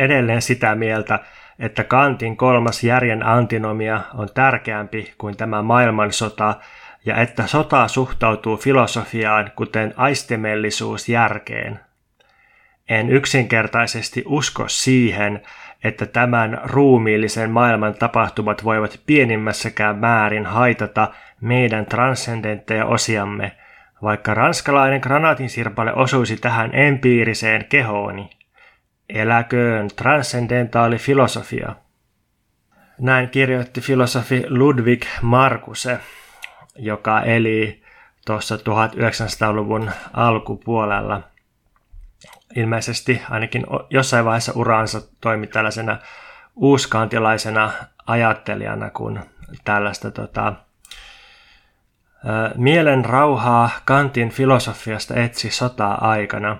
Edelleen sitä mieltä, että Kantin kolmas järjen antinomia on tärkeämpi kuin tämä maailmansota ja että sota suhtautuu filosofiaan kuten aistemellisuus järkeen. En yksinkertaisesti usko siihen, että tämän ruumiillisen maailman tapahtumat voivat pienimmässäkään määrin haitata meidän transcendentteja osiamme, vaikka ranskalainen granatinsirpale osuisi tähän empiiriseen kehooni. Eläköön transcendentaali filosofia. Näin kirjoitti filosofi Ludwig Markuse, joka eli tuossa 1900-luvun alkupuolella. Ilmeisesti ainakin jossain vaiheessa uraansa toimi tällaisena uuskantilaisena ajattelijana, kun tällaista tota, mielen rauhaa Kantin filosofiasta etsi sota-aikana.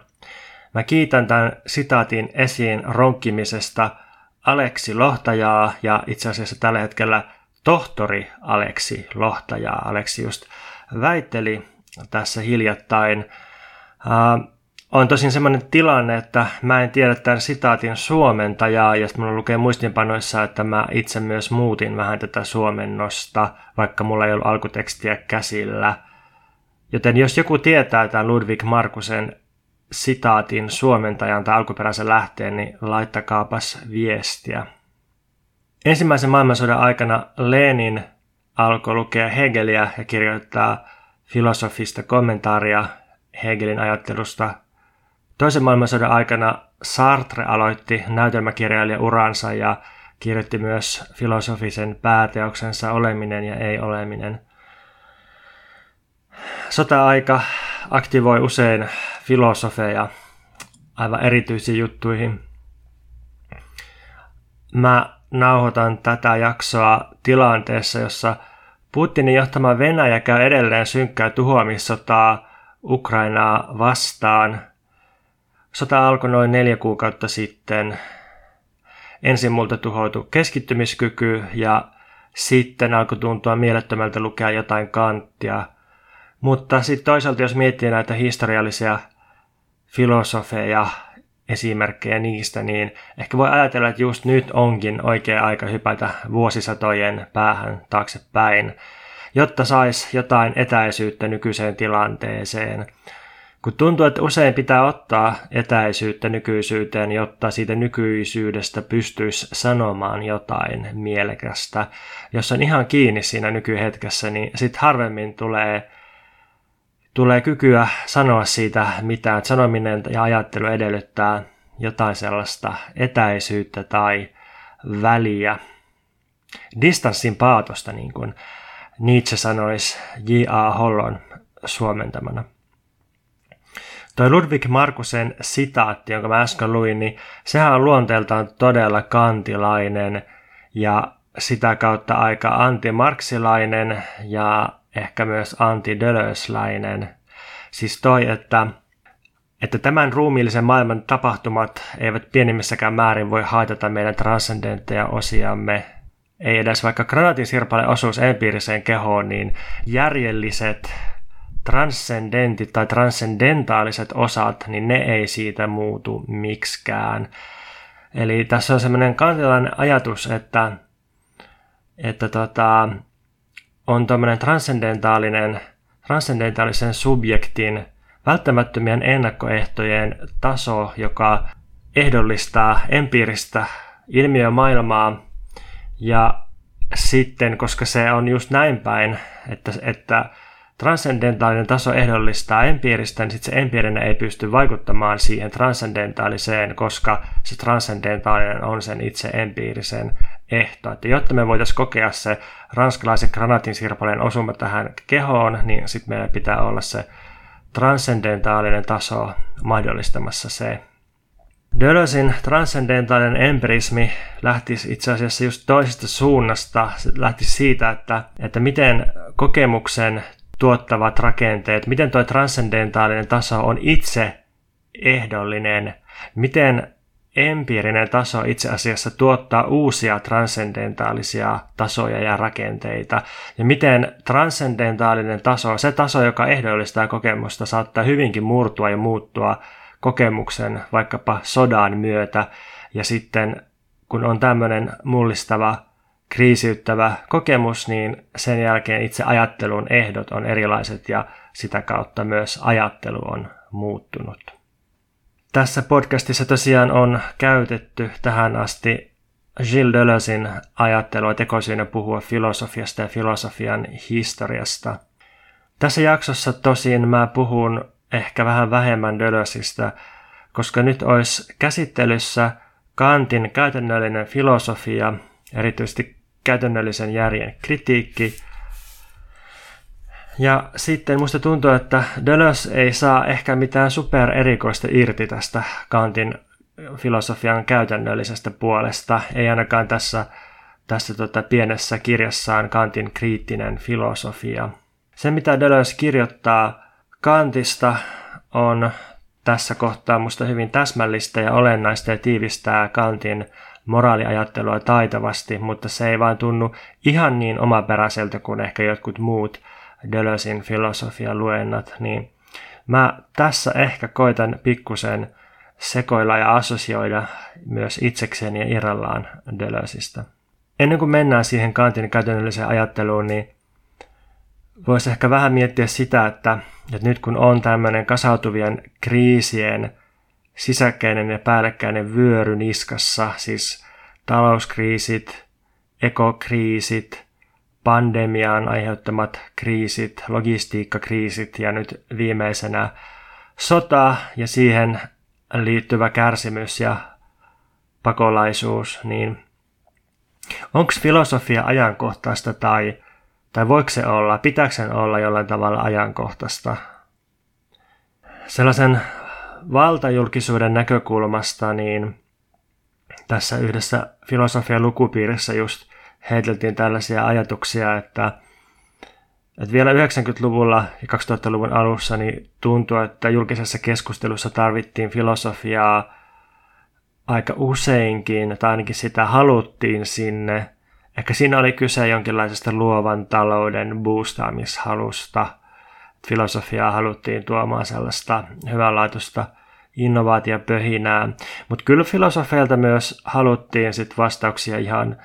Mä kiitän tämän sitaatin esiin ronkkimisesta Aleksi Lohtajaa ja itse asiassa tällä hetkellä tohtori Aleksi Lohtajaa. Aleksi just väitteli tässä hiljattain. Uh, on tosin sellainen tilanne, että mä en tiedä tämän sitaatin suomentajaa, ja sitten mulla lukee muistinpanoissa, että mä itse myös muutin vähän tätä suomennosta, vaikka mulla ei ollut alkutekstiä käsillä. Joten jos joku tietää tämän Ludwig Markusen sitaatin suomentajan tai alkuperäisen lähteen, niin laittakaapas viestiä. Ensimmäisen maailmansodan aikana Lenin alkoi lukea Hegeliä ja kirjoittaa filosofista kommentaaria Hegelin ajattelusta. Toisen maailmansodan aikana Sartre aloitti näytelmäkirjailija uransa ja kirjoitti myös filosofisen pääteoksensa Oleminen ja ei-oleminen. Sota-aika aktivoi usein filosofeja aivan erityisiin juttuihin. Mä nauhoitan tätä jaksoa tilanteessa, jossa Putinin johtama Venäjä käy edelleen synkkää tuhoamissotaa Ukrainaa vastaan. Sota alkoi noin neljä kuukautta sitten. Ensin multa tuhoutui keskittymiskyky ja sitten alkoi tuntua mielettömältä lukea jotain kanttia. Mutta sitten toisaalta jos miettii näitä historiallisia filosofeja esimerkkejä niistä, niin ehkä voi ajatella, että just nyt onkin oikea aika hypätä vuosisatojen päähän taaksepäin, jotta saisi jotain etäisyyttä nykyiseen tilanteeseen. Kun tuntuu, että usein pitää ottaa etäisyyttä nykyisyyteen, jotta siitä nykyisyydestä pystyisi sanomaan jotain mielekästä. Jos on ihan kiinni siinä nykyhetkessä, niin sitten harvemmin tulee tulee kykyä sanoa siitä mitään. Sanominen ja ajattelu edellyttää jotain sellaista etäisyyttä tai väliä. Distanssin paatosta, niin kuin Nietzsche sanoisi J.A. Hollon suomentamana. Toi Ludwig Markusen sitaatti, jonka mä äsken luin, niin sehän on luonteeltaan todella kantilainen ja sitä kautta aika antimarksilainen ja ehkä myös antidölösläinen. Siis toi, että, että tämän ruumiillisen maailman tapahtumat eivät pienimmässäkään määrin voi haitata meidän transcendentteja osiamme. Ei edes vaikka granaatin sirpale osuus empiiriseen kehoon, niin järjelliset transcendentit tai transcendentaaliset osat, niin ne ei siitä muutu miksikään. Eli tässä on semmoinen kantilainen ajatus, että, että tota, on tämmöinen transcendentaalinen, transcendentaalisen subjektin välttämättömien ennakkoehtojen taso, joka ehdollistaa empiiristä ilmiömaailmaa ja sitten, koska se on just näin päin, että, että transcendentaalinen taso ehdollistaa empiiristä, niin sitten se empiirinen ei pysty vaikuttamaan siihen transcendentaaliseen, koska se transcendentaalinen on sen itse empiirisen ehto. Että jotta me voitaisiin kokea se ranskalaisen granatinsirpaleen osuma tähän kehoon, niin sitten meillä pitää olla se transcendentaalinen taso mahdollistamassa se. Dölösin transcendentaalinen empirismi lähti itse asiassa just toisesta suunnasta. Se lähti siitä, että, että miten kokemuksen tuottavat rakenteet, miten tuo transcendentaalinen taso on itse ehdollinen, miten empiirinen taso itse asiassa tuottaa uusia transcendentaalisia tasoja ja rakenteita. Ja miten transcendentaalinen taso, se taso, joka ehdollistaa kokemusta, saattaa hyvinkin murtua ja muuttua kokemuksen vaikkapa sodan myötä. Ja sitten kun on tämmöinen mullistava, kriisiyttävä kokemus, niin sen jälkeen itse ajattelun ehdot on erilaiset ja sitä kautta myös ajattelu on muuttunut. Tässä podcastissa tosiaan on käytetty tähän asti Gilles Deleuzein ajattelua tekosyynä puhua filosofiasta ja filosofian historiasta. Tässä jaksossa tosin mä puhun ehkä vähän vähemmän Deleuzeista, koska nyt olisi käsittelyssä Kantin käytännöllinen filosofia, erityisesti käytännöllisen järjen kritiikki. Ja sitten musta tuntuu, että Deleuze ei saa ehkä mitään super erikoista irti tästä Kantin filosofian käytännöllisestä puolesta, ei ainakaan tässä, tässä tota pienessä kirjassaan Kantin kriittinen filosofia. Se, mitä Deleuze kirjoittaa Kantista, on tässä kohtaa musta hyvin täsmällistä ja olennaista ja tiivistää Kantin moraaliajattelua taitavasti, mutta se ei vaan tunnu ihan niin omaperäiseltä kuin ehkä jotkut muut Deleuzein filosofian luennat, niin mä tässä ehkä koitan pikkusen sekoilla ja assosioida myös itsekseen ja irrallaan Deleuzeista. Ennen kuin mennään siihen Kantin käytännölliseen ajatteluun, niin voisi ehkä vähän miettiä sitä, että, että nyt kun on tämmöinen kasautuvien kriisien sisäkkäinen ja päällekkäinen vyöry niskassa, siis talouskriisit, ekokriisit, pandemian aiheuttamat kriisit, logistiikkakriisit ja nyt viimeisenä sota ja siihen liittyvä kärsimys ja pakolaisuus, niin onko filosofia ajankohtaista tai, tai voiko se olla, pitääkö sen olla jollain tavalla ajankohtaista? Sellaisen valtajulkisuuden näkökulmasta, niin tässä yhdessä filosofian lukupiirissä just heiteltiin tällaisia ajatuksia, että, että vielä 90-luvulla ja 2000-luvun alussa niin tuntui, että julkisessa keskustelussa tarvittiin filosofiaa aika useinkin, tai ainakin sitä haluttiin sinne. Ehkä siinä oli kyse jonkinlaisesta luovan talouden boostaamishalusta. Filosofiaa haluttiin tuomaan sellaista hyvänlaatuista innovaatiopöhinää, mutta kyllä filosofeilta myös haluttiin sit vastauksia ihan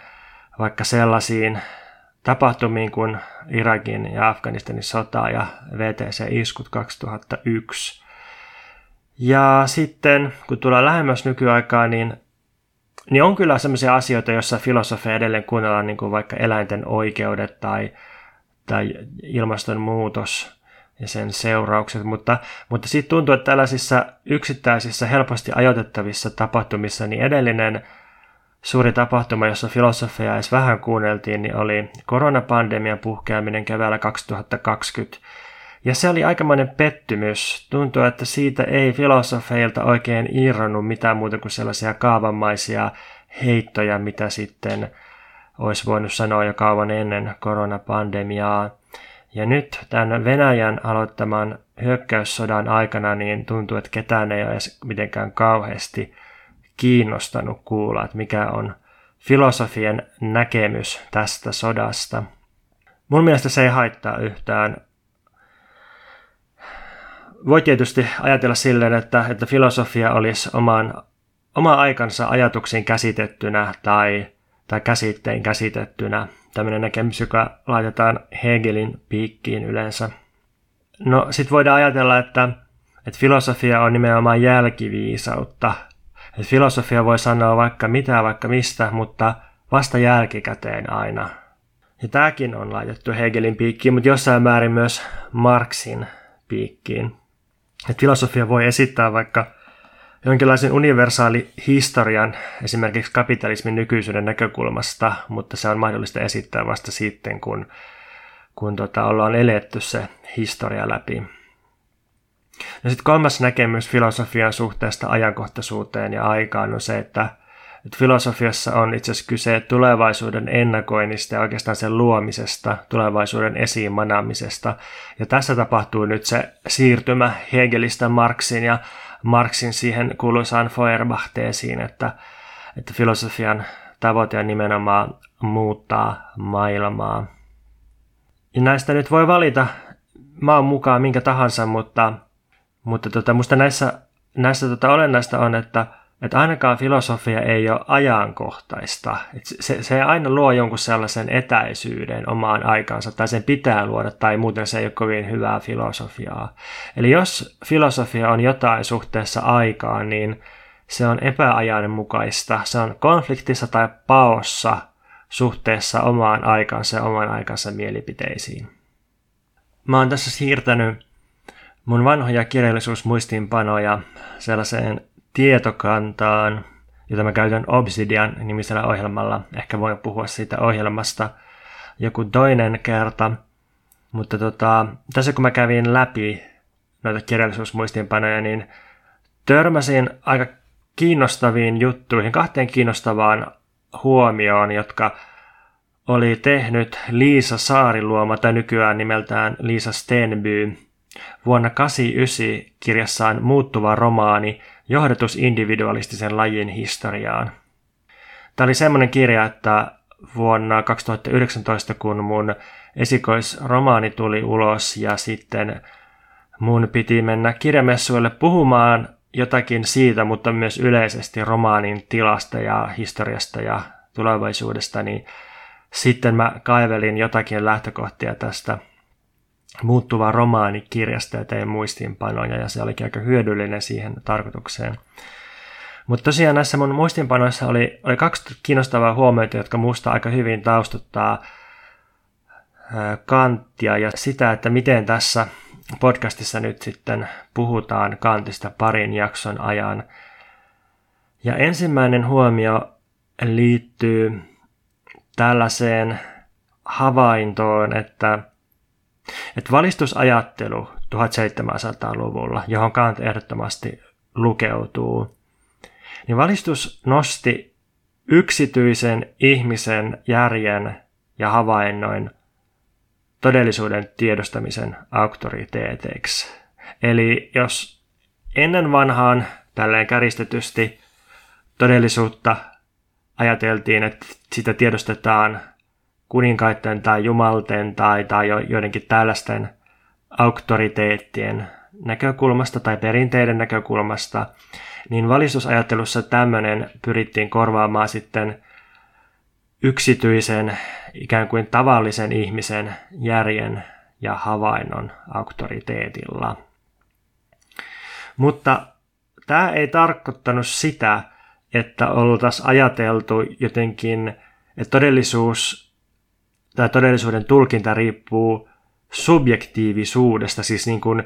vaikka sellaisiin tapahtumiin kuin Irakin ja Afganistanin sota ja VTC-iskut 2001. Ja sitten kun tulee lähemmäs nykyaikaa, niin, niin on kyllä sellaisia asioita, joissa filosofia edelleen kuunnellaan, niin kuin vaikka eläinten oikeudet tai, tai ilmastonmuutos ja sen seuraukset, mutta, mutta sitten tuntuu, että tällaisissa yksittäisissä helposti ajoitettavissa tapahtumissa, niin edellinen suuri tapahtuma, jossa filosofia edes vähän kuunneltiin, niin oli koronapandemian puhkeaminen keväällä 2020. Ja se oli aikamoinen pettymys. Tuntuu, että siitä ei filosofeilta oikein irronnut mitään muuta kuin sellaisia kaavamaisia heittoja, mitä sitten olisi voinut sanoa jo kauan ennen koronapandemiaa. Ja nyt tämän Venäjän aloittaman hyökkäyssodan aikana niin tuntuu, että ketään ei ole mitenkään kauheasti kiinnostanut kuulla, että mikä on filosofien näkemys tästä sodasta. Mun mielestä se ei haittaa yhtään. Voi tietysti ajatella silleen, että, että filosofia olisi oman, oma aikansa ajatuksiin käsitettynä tai, tai käsittein käsitettynä. Tämmöinen näkemys, joka laitetaan Hegelin piikkiin yleensä. No sit voidaan ajatella, että, että filosofia on nimenomaan jälkiviisautta – et filosofia voi sanoa vaikka mitä, vaikka mistä, mutta vasta jälkikäteen aina. Ja tämäkin on laitettu Hegelin piikkiin, mutta jossain määrin myös Marxin piikkiin. Et filosofia voi esittää vaikka jonkinlaisen universaali historian esimerkiksi kapitalismin nykyisyyden näkökulmasta, mutta se on mahdollista esittää vasta sitten, kun, kun tota, ollaan eletty se historia läpi. No sitten kolmas näkemys filosofian suhteesta ajankohtaisuuteen ja aikaan on se, että, että filosofiassa on itse asiassa kyse tulevaisuuden ennakoinnista ja oikeastaan sen luomisesta, tulevaisuuden esiin manaamisesta. Ja tässä tapahtuu nyt se siirtymä Hegelistä Marxin ja Marxin siihen kuuluisaan Feuerbach-teesiin, että, että filosofian tavoite on nimenomaan muuttaa maailmaa. Ja näistä nyt voi valita maan mukaan minkä tahansa, mutta mutta tota, musta näissä, näissä tota, olennaista on, että, että ainakaan filosofia ei ole ajankohtaista. Et se, se aina luo jonkun sellaisen etäisyyden omaan aikansa, tai sen pitää luoda, tai muuten se ei ole kovin hyvää filosofiaa. Eli jos filosofia on jotain suhteessa aikaan, niin se on epäajanmukaista, se on konfliktissa tai paossa suhteessa omaan aikansa ja oman aikansa mielipiteisiin. Mä oon tässä siirtänyt mun vanhoja kirjallisuusmuistiinpanoja sellaiseen tietokantaan, jota mä käytän Obsidian nimisellä ohjelmalla. Ehkä voin puhua siitä ohjelmasta joku toinen kerta. Mutta tota, tässä kun mä kävin läpi noita kirjallisuusmuistiinpanoja, niin törmäsin aika kiinnostaviin juttuihin, kahteen kiinnostavaan huomioon, jotka oli tehnyt Liisa Saariluoma tai nykyään nimeltään Liisa Stenby vuonna 1989 kirjassaan muuttuva romaani Johdatus individualistisen lajin historiaan. Tämä oli semmoinen kirja, että vuonna 2019, kun mun esikoisromaani tuli ulos ja sitten mun piti mennä kirjamessuille puhumaan jotakin siitä, mutta myös yleisesti romaanin tilasta ja historiasta ja tulevaisuudesta, niin sitten mä kaivelin jotakin lähtökohtia tästä muuttuvaa romaanikirjasta ja tein muistiinpanoja ja se olikin aika hyödyllinen siihen tarkoitukseen. Mutta tosiaan näissä mun muistinpanoissa oli, oli kaksi kiinnostavaa huomioita, jotka musta aika hyvin taustuttaa kanttia ja sitä, että miten tässä podcastissa nyt sitten puhutaan kantista parin jakson ajan. Ja ensimmäinen huomio liittyy tällaiseen havaintoon, että, että valistusajattelu 1700-luvulla, johon Kant ehdottomasti lukeutuu, niin valistus nosti yksityisen ihmisen järjen ja havainnoin todellisuuden tiedostamisen auktoriteeteiksi. Eli jos ennen vanhaan tälleen käristetysti todellisuutta ajateltiin, että sitä tiedostetaan kuninkaiden tai jumalten tai, tai joidenkin tällaisten auktoriteettien näkökulmasta tai perinteiden näkökulmasta, niin valistusajattelussa tämmöinen pyrittiin korvaamaan sitten yksityisen, ikään kuin tavallisen ihmisen järjen ja havainnon auktoriteetilla. Mutta tämä ei tarkoittanut sitä, että oltaisiin ajateltu jotenkin, että todellisuus tai todellisuuden tulkinta riippuu subjektiivisuudesta, siis niin kuin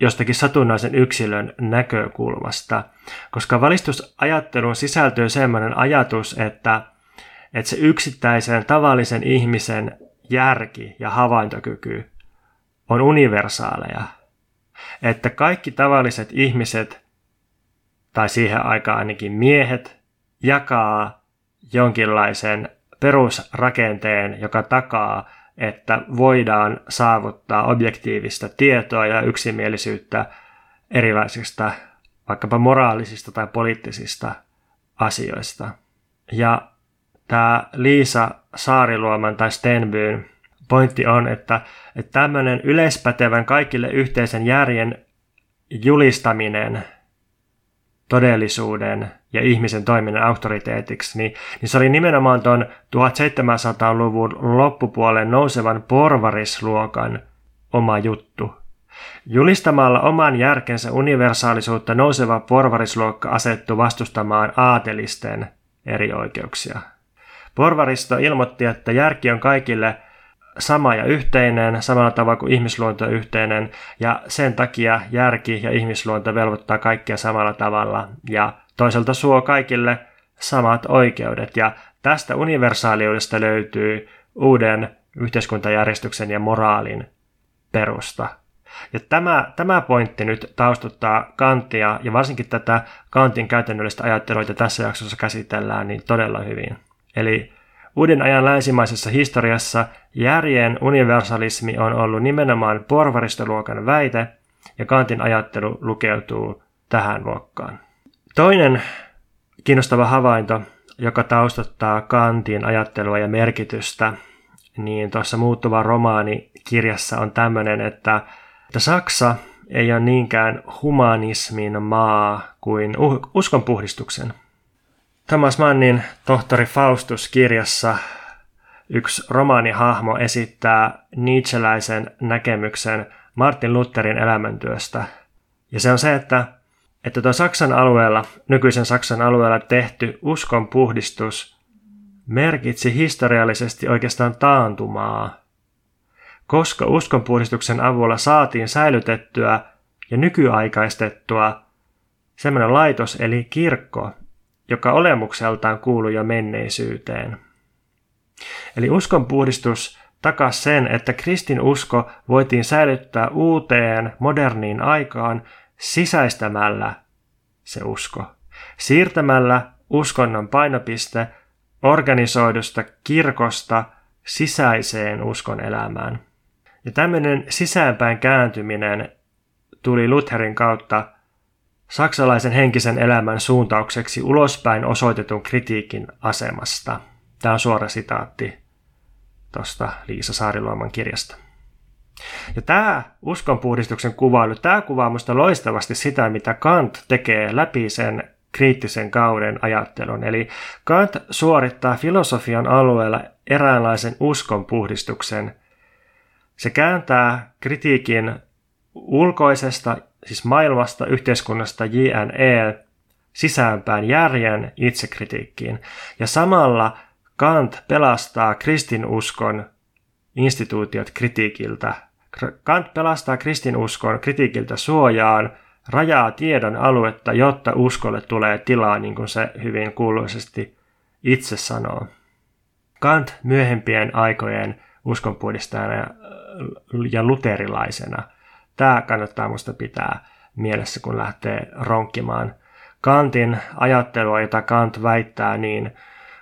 jostakin satunnaisen yksilön näkökulmasta, koska valistusajatteluun sisältyy sellainen ajatus, että, että se yksittäisen tavallisen ihmisen järki ja havaintokyky on universaaleja, että kaikki tavalliset ihmiset tai siihen aikaan ainakin miehet, jakaa jonkinlaisen perusrakenteen, joka takaa, että voidaan saavuttaa objektiivista tietoa ja yksimielisyyttä erilaisista vaikkapa moraalisista tai poliittisista asioista. Ja tämä Liisa Saariluoman tai Stenbyn pointti on, että, että tämmöinen yleispätevän kaikille yhteisen järjen julistaminen – todellisuuden ja ihmisen toiminnan auktoriteetiksi, niin, niin se oli nimenomaan tuon 1700-luvun loppupuolen nousevan porvarisluokan oma juttu. Julistamalla oman järkensä universaalisuutta nouseva porvarisluokka asettu vastustamaan aatelisten eri oikeuksia. Porvaristo ilmoitti, että järki on kaikille sama ja yhteinen, samalla tavalla kuin ihmisluonto on yhteinen, ja sen takia järki ja ihmisluonto velvoittaa kaikkia samalla tavalla, ja toisaalta suo kaikille samat oikeudet, ja tästä universaaliudesta löytyy uuden yhteiskuntajärjestyksen ja moraalin perusta. Ja tämä, tämä pointti nyt taustuttaa Kantia ja varsinkin tätä Kantin käytännöllistä ajattelua, jota tässä jaksossa käsitellään, niin todella hyvin. Eli Uuden ajan länsimaisessa historiassa järjen universalismi on ollut nimenomaan porvaristoluokan väite, ja Kantin ajattelu lukeutuu tähän luokkaan. Toinen kiinnostava havainto, joka taustottaa Kantin ajattelua ja merkitystä, niin tuossa muuttuva romaani kirjassa on tämmöinen, että, että Saksa ei ole niinkään humanismin maa kuin uskonpuhdistuksen. Thomas Mannin tohtori Faustus-kirjassa yksi romaanihahmo esittää Nietzscheläisen näkemyksen Martin Lutherin elämäntyöstä. Ja se on se, että, että tuo Saksan alueella, nykyisen Saksan alueella tehty uskonpuhdistus merkitsi historiallisesti oikeastaan taantumaa, koska uskonpuhdistuksen avulla saatiin säilytettyä ja nykyaikaistettua semmoinen laitos eli kirkko, joka olemukseltaan kuului jo menneisyyteen. Eli uskonpuhdistus takas sen, että kristin usko voitiin säilyttää uuteen, moderniin aikaan sisäistämällä se usko. Siirtämällä uskonnon painopiste organisoidusta kirkosta sisäiseen uskon elämään. Ja tämmöinen sisäänpäin kääntyminen tuli Lutherin kautta saksalaisen henkisen elämän suuntaukseksi ulospäin osoitetun kritiikin asemasta. Tämä on suora sitaatti tuosta Liisa Saariluoman kirjasta. Ja tämä uskonpuhdistuksen kuvailu, tämä kuvaa minusta loistavasti sitä, mitä Kant tekee läpi sen kriittisen kauden ajattelun. Eli Kant suorittaa filosofian alueella eräänlaisen uskonpuhdistuksen. Se kääntää kritiikin ulkoisesta, siis maailmasta, yhteiskunnasta, JNE, sisäänpäin järjen itsekritiikkiin. Ja samalla Kant pelastaa kristinuskon instituutiot kritiikiltä. Kant pelastaa kristinuskon kritiikiltä suojaan, rajaa tiedon aluetta, jotta uskolle tulee tilaa, niin kuin se hyvin kuuluisesti itse sanoo. Kant myöhempien aikojen uskonpuhdistajana ja luterilaisena. Tämä kannattaa minusta pitää mielessä, kun lähtee ronkkimaan Kantin ajattelua, jota Kant väittää niin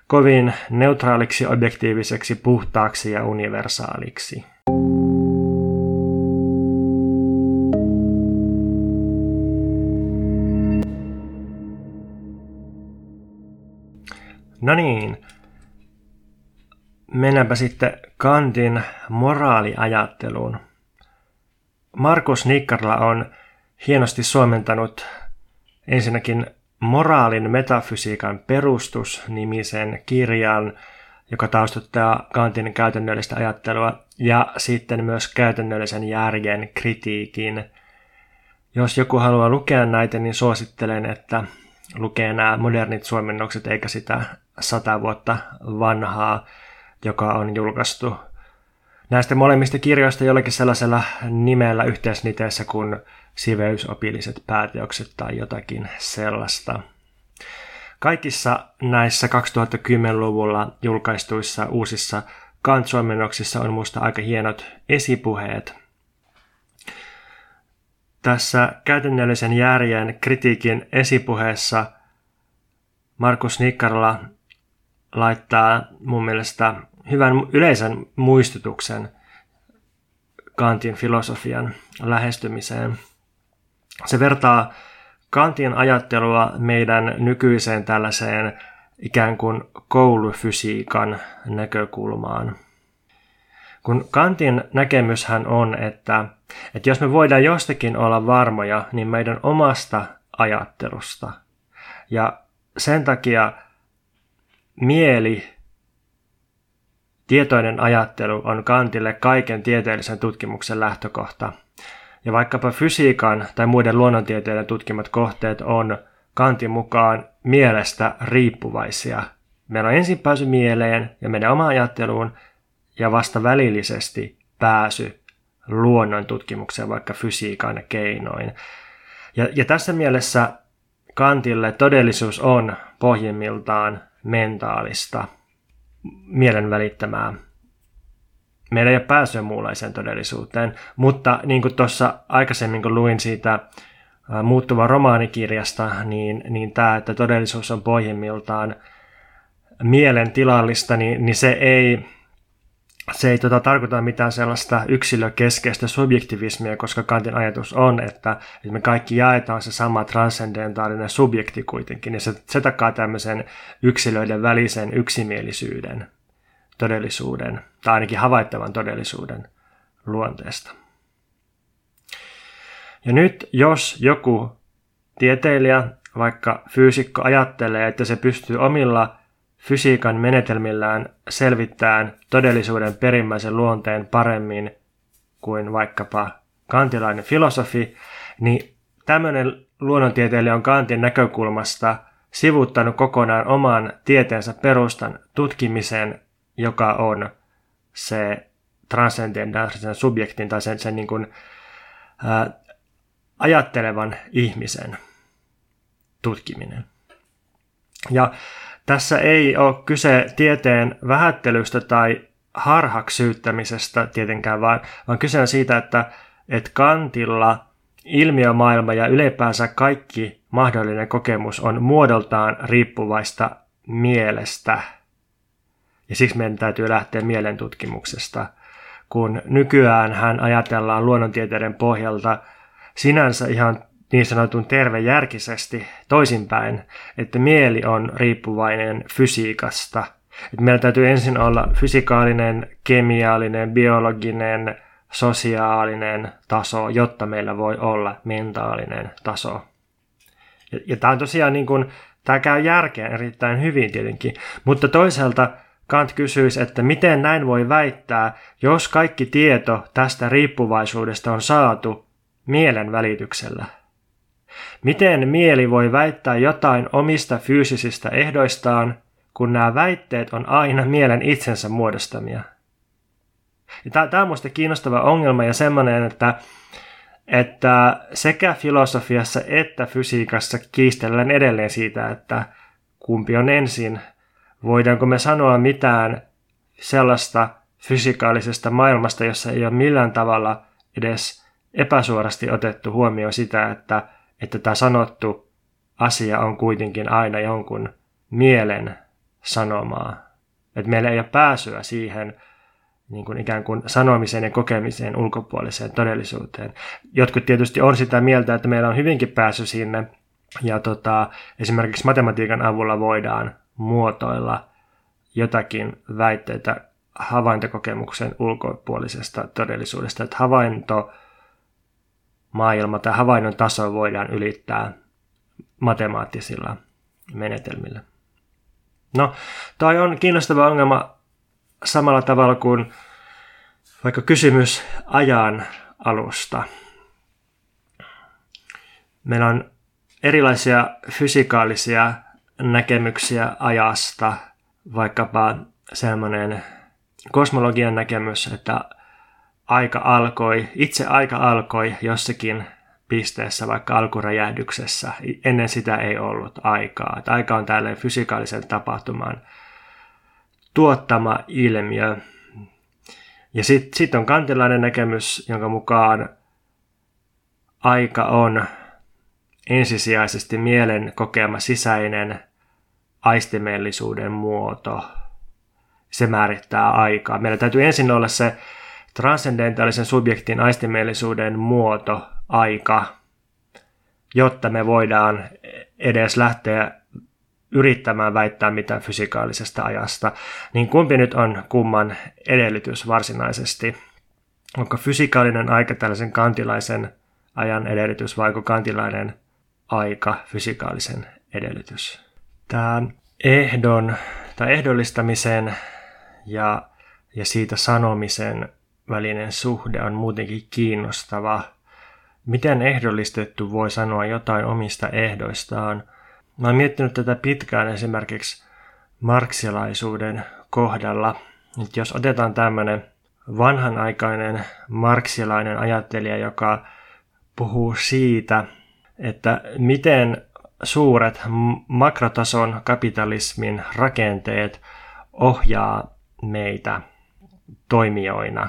kovin neutraaliksi, objektiiviseksi, puhtaaksi ja universaaliksi. No niin, mennäänpä sitten Kantin moraaliajatteluun. Markus Nikkarla on hienosti suomentanut ensinnäkin Moraalin metafysiikan perustus-nimisen kirjan, joka taustuttaa Kantin käytännöllistä ajattelua, ja sitten myös käytännöllisen järjen kritiikin. Jos joku haluaa lukea näitä, niin suosittelen, että lukee nämä modernit suomennokset eikä sitä sata vuotta vanhaa, joka on julkaistu näistä molemmista kirjoista jollakin sellaisella nimellä yhteisniteessä kuin siveysopilliset pääteokset tai jotakin sellaista. Kaikissa näissä 2010-luvulla julkaistuissa uusissa Kant-suomennoksissa on minusta aika hienot esipuheet. Tässä käytännöllisen järjen kritiikin esipuheessa Markus Nikkarla laittaa mun mielestä hyvän yleisen muistutuksen Kantin filosofian lähestymiseen. Se vertaa Kantin ajattelua meidän nykyiseen tällaiseen ikään kuin koulufysiikan näkökulmaan. Kun Kantin näkemyshän on, että, että jos me voidaan jostakin olla varmoja, niin meidän omasta ajattelusta. Ja sen takia mieli, tietoinen ajattelu on Kantille kaiken tieteellisen tutkimuksen lähtökohta. Ja vaikkapa fysiikan tai muiden luonnontieteiden tutkimat kohteet on Kantin mukaan mielestä riippuvaisia. Meillä on ensin pääsy mieleen ja meidän oma ajatteluun ja vasta välillisesti pääsy luonnon tutkimukseen vaikka fysiikan keinoin. Ja, ja tässä mielessä Kantille todellisuus on pohjimmiltaan mentaalista, mielen välittämää. Meillä ei ole pääsyä muunlaiseen todellisuuteen, mutta niin kuin tuossa aikaisemmin kun luin siitä muuttuva romaanikirjasta, niin, niin tämä, että todellisuus on pohjimmiltaan mielen tilallista, niin, niin se ei se ei tota, tarkoita mitään sellaista yksilökeskeistä subjektivismia, koska Kantin ajatus on, että, että me kaikki jaetaan se sama transcendentaalinen subjekti kuitenkin, ja se, se takaa tämmöisen yksilöiden välisen yksimielisyyden, todellisuuden, tai ainakin havaittavan todellisuuden luonteesta. Ja nyt jos joku tieteilijä, vaikka fyysikko, ajattelee, että se pystyy omilla fysiikan menetelmillään selvittämään todellisuuden perimmäisen luonteen paremmin kuin vaikkapa kantilainen filosofi, niin tämmöinen luonnontieteilijä on Kantin näkökulmasta sivuttanut kokonaan oman tieteensä perustan tutkimisen, joka on se transcendentaalisen subjektin tai sen, sen niin kuin, ää, ajattelevan ihmisen tutkiminen. Ja tässä ei ole kyse tieteen vähättelystä tai harhaksyyttämisestä tietenkään, vaan, vaan kyse on siitä, että, että Kantilla ilmiömaailma ja ylipäänsä kaikki mahdollinen kokemus on muodoltaan riippuvaista mielestä. Ja siksi meidän täytyy lähteä mielentutkimuksesta, kun nykyään hän ajatellaan luonnontieteiden pohjalta sinänsä ihan niin sanotun tervejärkisesti toisinpäin, että mieli on riippuvainen fysiikasta. Että meillä täytyy ensin olla fysikaalinen, kemiallinen, biologinen, sosiaalinen taso, jotta meillä voi olla mentaalinen taso. Ja, ja tämä on tosiaan niin kuin, tämä käy järkeen erittäin hyvin tietenkin, mutta toisaalta Kant kysyisi, että miten näin voi väittää, jos kaikki tieto tästä riippuvaisuudesta on saatu mielen välityksellä. Miten mieli voi väittää jotain omista fyysisistä ehdoistaan, kun nämä väitteet on aina mielen itsensä muodostamia? Tämä on minusta kiinnostava ongelma ja semmoinen, että, että sekä filosofiassa että fysiikassa kiistellään edelleen siitä, että kumpi on ensin. Voidaanko me sanoa mitään sellaista fysikaalisesta maailmasta, jossa ei ole millään tavalla edes epäsuorasti otettu huomioon sitä, että, että tämä sanottu asia on kuitenkin aina jonkun mielen sanomaa. Että meillä ei ole pääsyä siihen niin kuin ikään kuin sanomiseen ja kokemiseen ulkopuoliseen todellisuuteen. Jotkut tietysti on sitä mieltä, että meillä on hyvinkin pääsy sinne, ja tota, esimerkiksi matematiikan avulla voidaan muotoilla jotakin väitteitä havaintokokemuksen ulkopuolisesta todellisuudesta, että havainto maailma tai havainnon taso voidaan ylittää matemaattisilla menetelmillä. No, toi on kiinnostava ongelma samalla tavalla kuin vaikka kysymys ajan alusta. Meillä on erilaisia fysikaalisia näkemyksiä ajasta, vaikkapa sellainen kosmologian näkemys, että aika alkoi, itse aika alkoi jossakin pisteessä, vaikka alkuräjähdyksessä. Ennen sitä ei ollut aikaa. Että aika on tällainen fysikaalisen tapahtuman tuottama ilmiö. Ja sitten sit on kantilainen näkemys, jonka mukaan aika on ensisijaisesti mielen kokema sisäinen aistimellisuuden muoto. Se määrittää aikaa. Meillä täytyy ensin olla se transcendentaalisen subjektin aistimellisuuden muoto, aika, jotta me voidaan edes lähteä yrittämään väittää mitään fysikaalisesta ajasta, niin kumpi nyt on kumman edellytys varsinaisesti? Onko fysikaalinen aika tällaisen kantilaisen ajan edellytys vai onko kantilainen aika fysikaalisen edellytys? Tämä ehdon tai ehdollistamisen ja, ja siitä sanomisen välinen suhde on muutenkin kiinnostava. Miten ehdollistettu voi sanoa jotain omista ehdoistaan – Mä oon miettinyt tätä pitkään esimerkiksi marksilaisuuden kohdalla. Nyt jos otetaan tämmöinen vanhanaikainen marksilainen ajattelija, joka puhuu siitä, että miten suuret makrotason kapitalismin rakenteet ohjaa meitä toimijoina.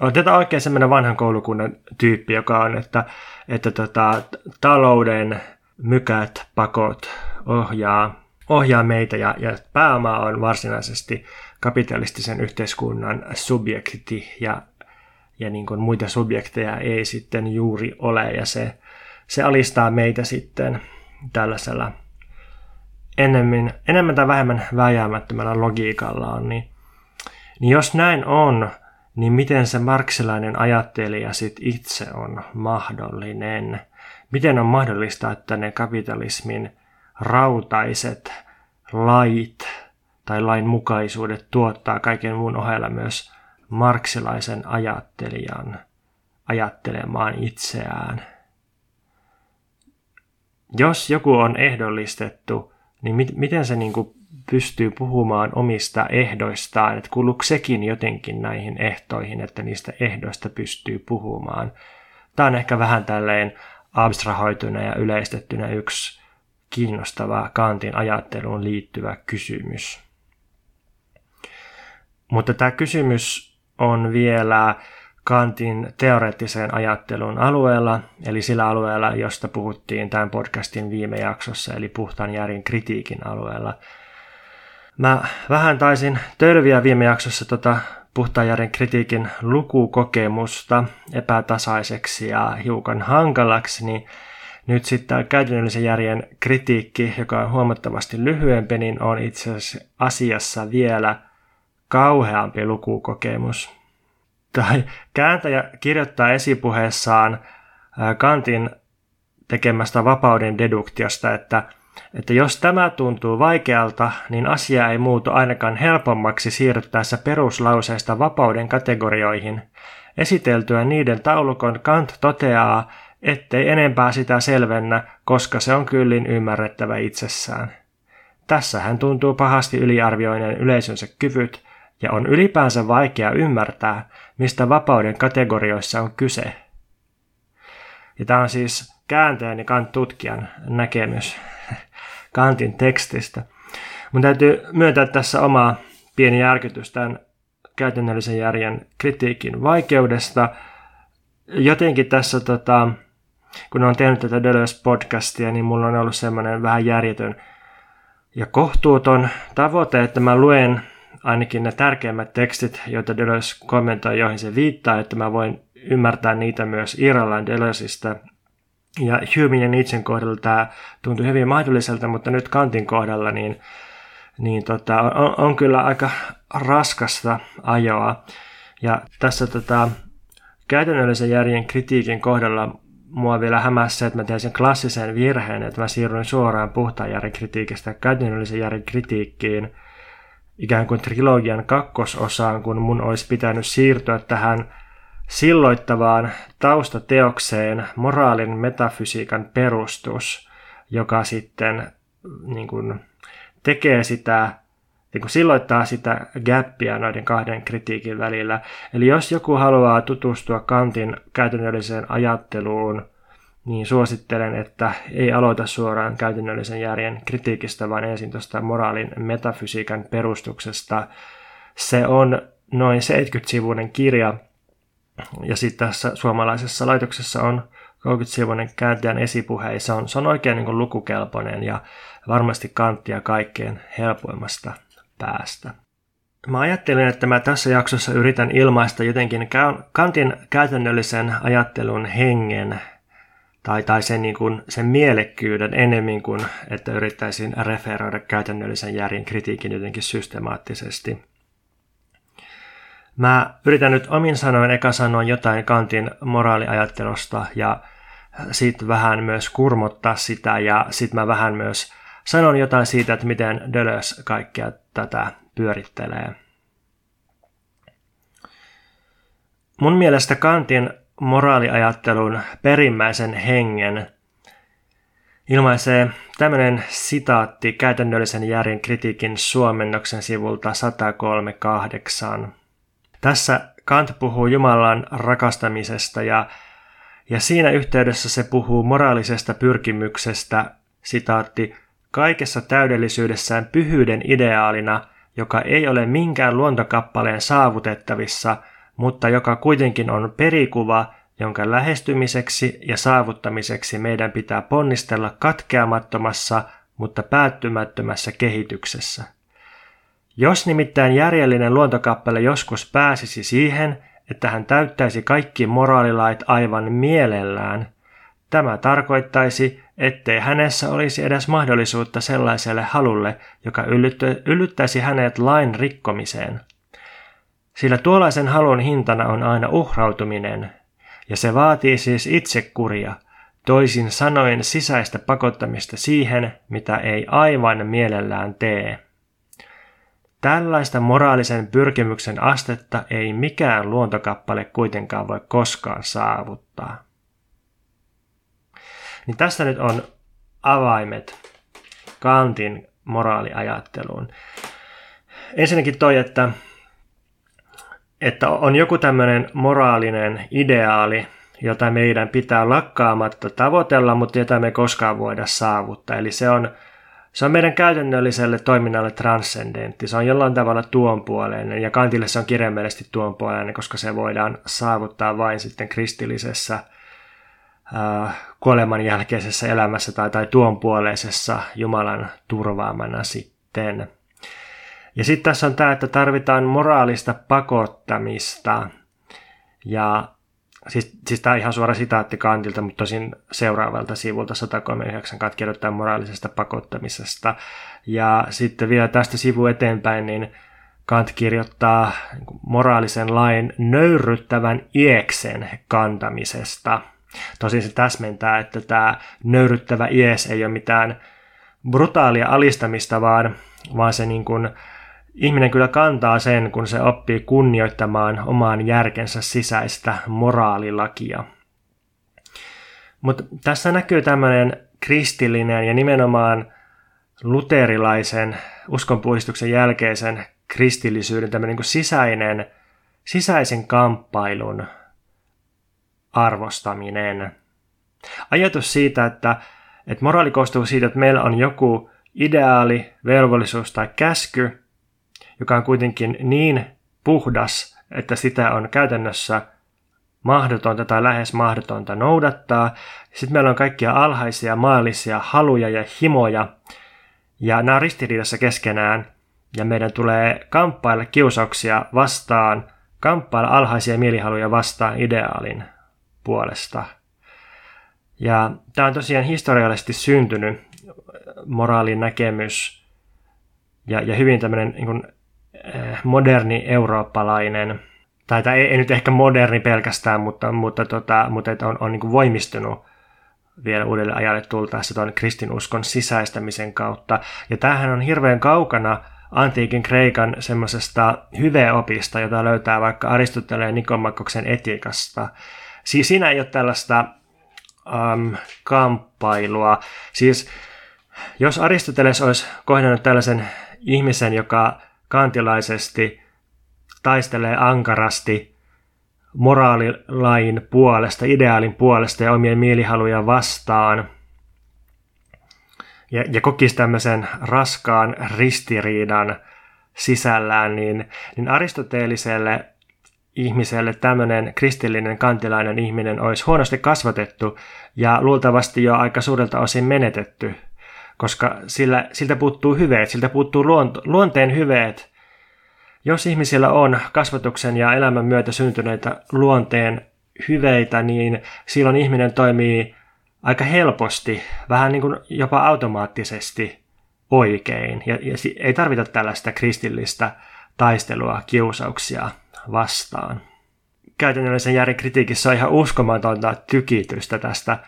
Otetaan oikein semmoinen vanhan koulukunnan tyyppi, joka on, että, että tota, talouden mykät, pakot ohjaa, ohjaa meitä ja, ja pääoma on varsinaisesti kapitalistisen yhteiskunnan subjekti ja, ja niin kuin muita subjekteja ei sitten juuri ole ja se, se alistaa meitä sitten tällaisella enemmän, enemmän tai vähemmän vääjäämättömällä logiikallaan, niin, niin jos näin on, niin miten se marksilainen ajattelija sit itse on mahdollinen? Miten on mahdollista, että ne kapitalismin rautaiset lait tai lainmukaisuudet tuottaa kaiken muun ohella myös marksilaisen ajattelijan ajattelemaan itseään? Jos joku on ehdollistettu, niin mit, miten se niin kuin pystyy puhumaan omista ehdoistaan, että kuuluuko sekin jotenkin näihin ehtoihin, että niistä ehdoista pystyy puhumaan. Tämä on ehkä vähän tälleen abstrahoituna ja yleistettynä yksi kiinnostava Kantin ajatteluun liittyvä kysymys. Mutta tämä kysymys on vielä Kantin teoreettisen ajattelun alueella, eli sillä alueella, josta puhuttiin tämän podcastin viime jaksossa, eli puhtaan järjen kritiikin alueella. Mä vähän taisin tölviä viime jaksossa tota puhtaan järjen kritiikin lukukokemusta epätasaiseksi ja hiukan hankalaksi, niin nyt sitten käytännöllisen järjen kritiikki, joka on huomattavasti lyhyempi, niin on itse asiassa vielä kauheampi lukukokemus tai kääntäjä kirjoittaa esipuheessaan Kantin tekemästä vapauden deduktiosta, että, että jos tämä tuntuu vaikealta, niin asia ei muutu ainakaan helpommaksi siirryttäessä peruslauseista vapauden kategorioihin. Esiteltyä niiden taulukon Kant toteaa, ettei enempää sitä selvennä, koska se on kyllin ymmärrettävä itsessään. Tässä hän tuntuu pahasti yliarvioineen yleisönsä kyvyt ja on ylipäänsä vaikea ymmärtää, mistä vapauden kategorioissa on kyse. Ja tämä on siis kääntäjän ja Kant-tutkijan näkemys Kantin tekstistä. Mun täytyy myöntää tässä oma pieni järkytys tämän käytännöllisen järjen kritiikin vaikeudesta. Jotenkin tässä, tota, kun olen tehnyt tätä Deleuze-podcastia, niin mulla on ollut semmoinen vähän järjetön ja kohtuuton tavoite, että mä luen ainakin ne tärkeimmät tekstit, joita Deleuze kommentoi, joihin se viittaa, että mä voin ymmärtää niitä myös Irland Deleuzeista. Ja Humein ja Nietzschen kohdalla tämä tuntui hyvin mahdolliselta, mutta nyt Kantin kohdalla niin, niin tota, on, on, kyllä aika raskasta ajoa. Ja tässä tota, käytännöllisen järjen kritiikin kohdalla mua vielä hämäsi se, että mä tein sen klassisen virheen, että mä siirryin suoraan puhtaan järjen kritiikistä käytännöllisen järjen kritiikkiin – ikään kuin trilogian kakkososaan, kun mun olisi pitänyt siirtyä tähän silloittavaan taustateokseen moraalin metafysiikan perustus, joka sitten niin kuin, tekee sitä, niin kuin silloittaa sitä gappia noiden kahden kritiikin välillä. Eli jos joku haluaa tutustua Kantin käytännölliseen ajatteluun niin suosittelen, että ei aloita suoraan käytännöllisen järjen kritiikistä, vaan ensin tuosta moraalin metafysiikan perustuksesta. Se on noin 70-sivuinen kirja, ja sitten tässä suomalaisessa laitoksessa on 30-sivuinen kääntäjän esipuhe, se on, se on oikein niin lukukelpoinen ja varmasti kanttia kaikkein helpoimmasta päästä. Mä ajattelin, että mä tässä jaksossa yritän ilmaista jotenkin Kantin käytännöllisen ajattelun hengen tai, tai sen, niin kuin, sen mielekkyyden enemmän kuin, että yrittäisin referoida käytännöllisen järjen kritiikin jotenkin systemaattisesti. Mä yritän nyt omin sanoin eka sanoa jotain Kantin moraaliajattelusta ja sitten vähän myös kurmottaa sitä ja sitten mä vähän myös sanon jotain siitä, että miten Deleuze kaikkea tätä pyörittelee. Mun mielestä Kantin moraaliajattelun perimmäisen hengen ilmaisee tämmöinen sitaatti käytännöllisen järjen kritiikin suomennoksen sivulta 138. Tässä Kant puhuu Jumalan rakastamisesta ja, ja siinä yhteydessä se puhuu moraalisesta pyrkimyksestä, sitaatti, kaikessa täydellisyydessään pyhyyden ideaalina, joka ei ole minkään luontokappaleen saavutettavissa – mutta joka kuitenkin on perikuva, jonka lähestymiseksi ja saavuttamiseksi meidän pitää ponnistella katkeamattomassa, mutta päättymättömässä kehityksessä. Jos nimittäin järjellinen luontokappale joskus pääsisi siihen, että hän täyttäisi kaikki moraalilait aivan mielellään, tämä tarkoittaisi, ettei hänessä olisi edes mahdollisuutta sellaiselle halulle, joka yllyttäisi hänet lain rikkomiseen – Sillä tuollaisen halun hintana on aina uhrautuminen, ja se vaatii siis itsekuria, toisin sanoen sisäistä pakottamista siihen, mitä ei aivan mielellään tee. Tällaista moraalisen pyrkimyksen astetta ei mikään luontokappale kuitenkaan voi koskaan saavuttaa. Niin tässä nyt on avaimet Kantin moraaliajatteluun. Ensinnäkin toi, että, että on joku tämmöinen moraalinen ideaali, jota meidän pitää lakkaamatta tavoitella, mutta jota me koskaan voida saavuttaa. Eli se on, se on meidän käytännölliselle toiminnalle transcendentti. Se on jollain tavalla tuonpuoleinen ja Kantille se on kirjaimellisesti tuonpuoleinen, koska se voidaan saavuttaa vain sitten kristillisessä äh, kuoleman jälkeisessä elämässä tai, tai tuonpuoleisessa Jumalan turvaamana sitten. Ja sitten tässä on tämä, että tarvitaan moraalista pakottamista. Ja siis, siis tämä ihan suora sitaatti Kantilta, mutta tosin seuraavalta sivulta 139 Kant kirjoittaa moraalisesta pakottamisesta. Ja sitten vielä tästä sivu eteenpäin, niin Kant kirjoittaa moraalisen lain nöyryttävän ieksen kantamisesta. Tosin se täsmentää, että tämä nöyryttävä ies ei ole mitään brutaalia alistamista, vaan, vaan se niin kuin Ihminen kyllä kantaa sen, kun se oppii kunnioittamaan omaan järkensä sisäistä moraalilakia. Mutta tässä näkyy tämmöinen kristillinen ja nimenomaan luterilaisen uskonpuhdistuksen jälkeisen kristillisyyden tämmöinen niin sisäinen, sisäisen kamppailun arvostaminen. Ajatus siitä, että, että moraali koostuu siitä, että meillä on joku ideaali, velvollisuus tai käsky, joka on kuitenkin niin puhdas, että sitä on käytännössä mahdotonta tai lähes mahdotonta noudattaa. Sitten meillä on kaikkia alhaisia maallisia haluja ja himoja, ja nämä on ristiriidassa keskenään, ja meidän tulee kamppailla kiusauksia vastaan, kamppailla alhaisia mielihaluja vastaan ideaalin puolesta. Ja tämä on tosiaan historiallisesti syntynyt moraalin näkemys ja, ja hyvin tämmöinen niin moderni eurooppalainen, tai, tai ei, ei nyt ehkä moderni pelkästään, mutta, mutta, tota, mutta että on, on niin voimistunut vielä uudelle ajalle tultaessa tuon kristinuskon sisäistämisen kautta. Ja tämähän on hirveän kaukana antiikin Kreikan semmoisesta hyveopista, jota löytää vaikka Aristoteleen Nikomakoksen etiikasta. Siis siinä ei ole tällaista um, kamppailua. Siis jos Aristoteles olisi kohdannut tällaisen ihmisen, joka kantilaisesti taistelee ankarasti moraalilain puolesta, ideaalin puolesta ja omien mielihaluja vastaan. Ja, ja kokisi tämmöisen raskaan ristiriidan sisällään, niin, niin aristoteeliselle ihmiselle tämmöinen kristillinen kantilainen ihminen olisi huonosti kasvatettu ja luultavasti jo aika suurelta osin menetetty – koska sillä, siltä puuttuu hyveet, siltä puuttuu luonto, luonteen hyveet. Jos ihmisillä on kasvatuksen ja elämän myötä syntyneitä luonteen hyveitä, niin silloin ihminen toimii aika helposti, vähän niin kuin jopa automaattisesti oikein. Ja, ja ei tarvita tällaista kristillistä taistelua, kiusauksia vastaan. Käytännöllisen järjen kritiikissä on ihan uskomatonta tykitystä tästä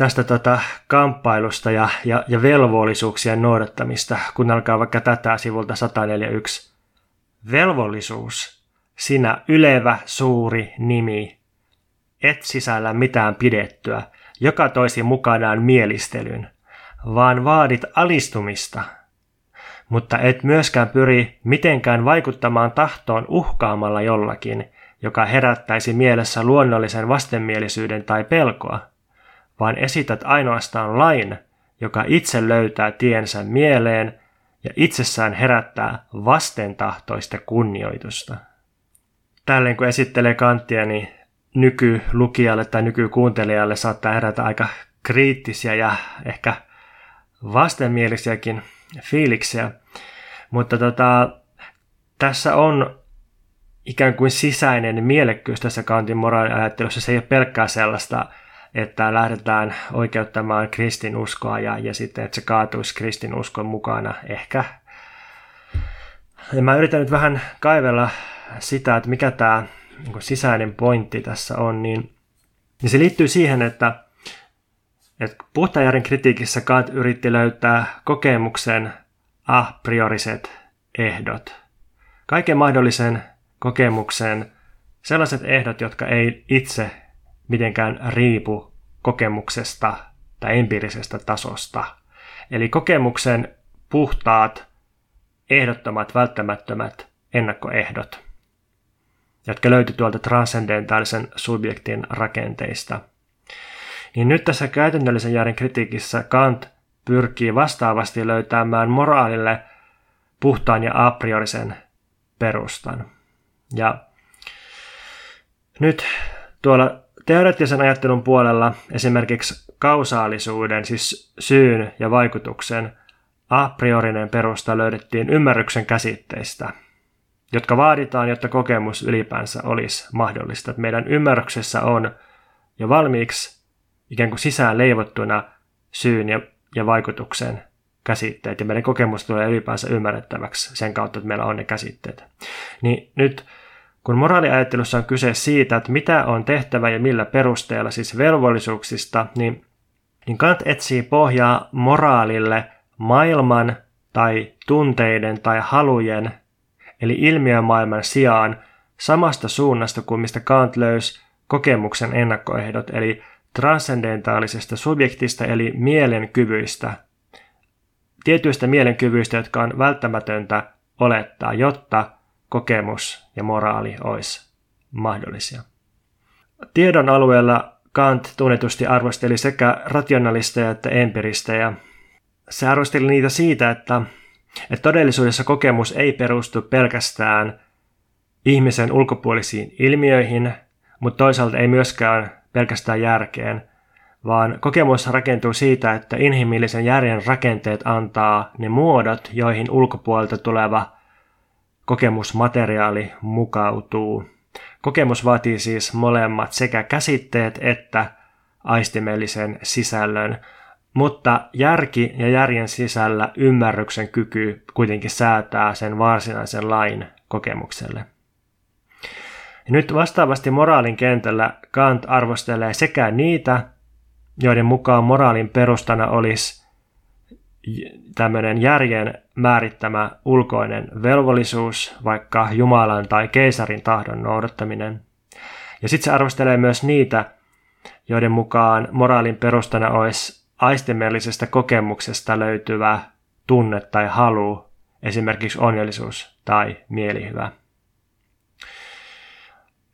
tästä tota kamppailusta ja, ja, ja velvollisuuksien noudattamista, kun alkaa vaikka tätä sivulta 141. Velvollisuus, sinä ylevä suuri nimi, et sisällä mitään pidettyä, joka toisi mukanaan mielistelyn, vaan vaadit alistumista, mutta et myöskään pyri mitenkään vaikuttamaan tahtoon uhkaamalla jollakin, joka herättäisi mielessä luonnollisen vastenmielisyyden tai pelkoa vaan esität ainoastaan lain, joka itse löytää tiensä mieleen ja itsessään herättää vastentahtoista kunnioitusta. Tälleen kun esittelee kanttia, niin nykylukijalle tai nykykuuntelijalle saattaa herätä aika kriittisiä ja ehkä vastenmielisiäkin fiiliksiä. Mutta tota, tässä on ikään kuin sisäinen mielekkyys tässä Kantin moraaliajattelussa. Se ei ole pelkkää sellaista että lähdetään oikeuttamaan kristinuskoa ja, ja sitten, että se kaatuisi kristinuskon mukana ehkä. Ja mä yritän nyt vähän kaivella sitä, että mikä tämä niin sisäinen pointti tässä on, niin, niin se liittyy siihen, että, että puhtajärin kritiikissä Kant yritti löytää kokemuksen a prioriset ehdot. Kaiken mahdollisen kokemuksen sellaiset ehdot, jotka ei itse mitenkään riipu kokemuksesta tai empiirisestä tasosta. Eli kokemuksen puhtaat, ehdottomat, välttämättömät ennakkoehdot, jotka löytyy tuolta transcendentaalisen subjektin rakenteista. Niin nyt tässä käytännöllisen järjen kritiikissä Kant pyrkii vastaavasti löytämään moraalille puhtaan ja a priorisen perustan. Ja nyt tuolla teoreettisen ajattelun puolella esimerkiksi kausaalisuuden, siis syyn ja vaikutuksen a priorinen perusta löydettiin ymmärryksen käsitteistä, jotka vaaditaan, jotta kokemus ylipäänsä olisi mahdollista. Meidän ymmärryksessä on jo valmiiksi ikään kuin sisään leivottuna syyn ja, ja vaikutuksen käsitteet, ja meidän kokemus tulee ylipäänsä ymmärrettäväksi sen kautta, että meillä on ne käsitteet. Niin nyt kun moraaliajattelussa on kyse siitä, että mitä on tehtävä ja millä perusteella, siis velvollisuuksista, niin, niin Kant etsii pohjaa moraalille maailman tai tunteiden tai halujen, eli ilmiömaailman sijaan samasta suunnasta kuin mistä Kant löysi kokemuksen ennakkoehdot, eli transcendentaalisesta subjektista eli mielenkyvyistä, tietyistä mielenkyvyistä, jotka on välttämätöntä olettaa, jotta kokemus ja moraali olisi mahdollisia. Tiedon alueella Kant tunnetusti arvosteli sekä rationalisteja että empiristejä. Se arvosteli niitä siitä, että, että todellisuudessa kokemus ei perustu pelkästään ihmisen ulkopuolisiin ilmiöihin, mutta toisaalta ei myöskään pelkästään järkeen, vaan kokemus rakentuu siitä, että inhimillisen järjen rakenteet antaa ne muodot, joihin ulkopuolelta tuleva kokemusmateriaali mukautuu. Kokemus vaatii siis molemmat sekä käsitteet että aistimellisen sisällön, mutta järki ja järjen sisällä ymmärryksen kyky kuitenkin säätää sen varsinaisen lain kokemukselle. Ja nyt vastaavasti moraalin kentällä Kant arvostelee sekä niitä, joiden mukaan moraalin perustana olisi tämmöinen järjen määrittämä ulkoinen velvollisuus, vaikka Jumalan tai keisarin tahdon noudattaminen. Ja sitten se arvostelee myös niitä, joiden mukaan moraalin perustana olisi aistimellisesta kokemuksesta löytyvä tunne tai halu, esimerkiksi onnellisuus tai mielihyvä.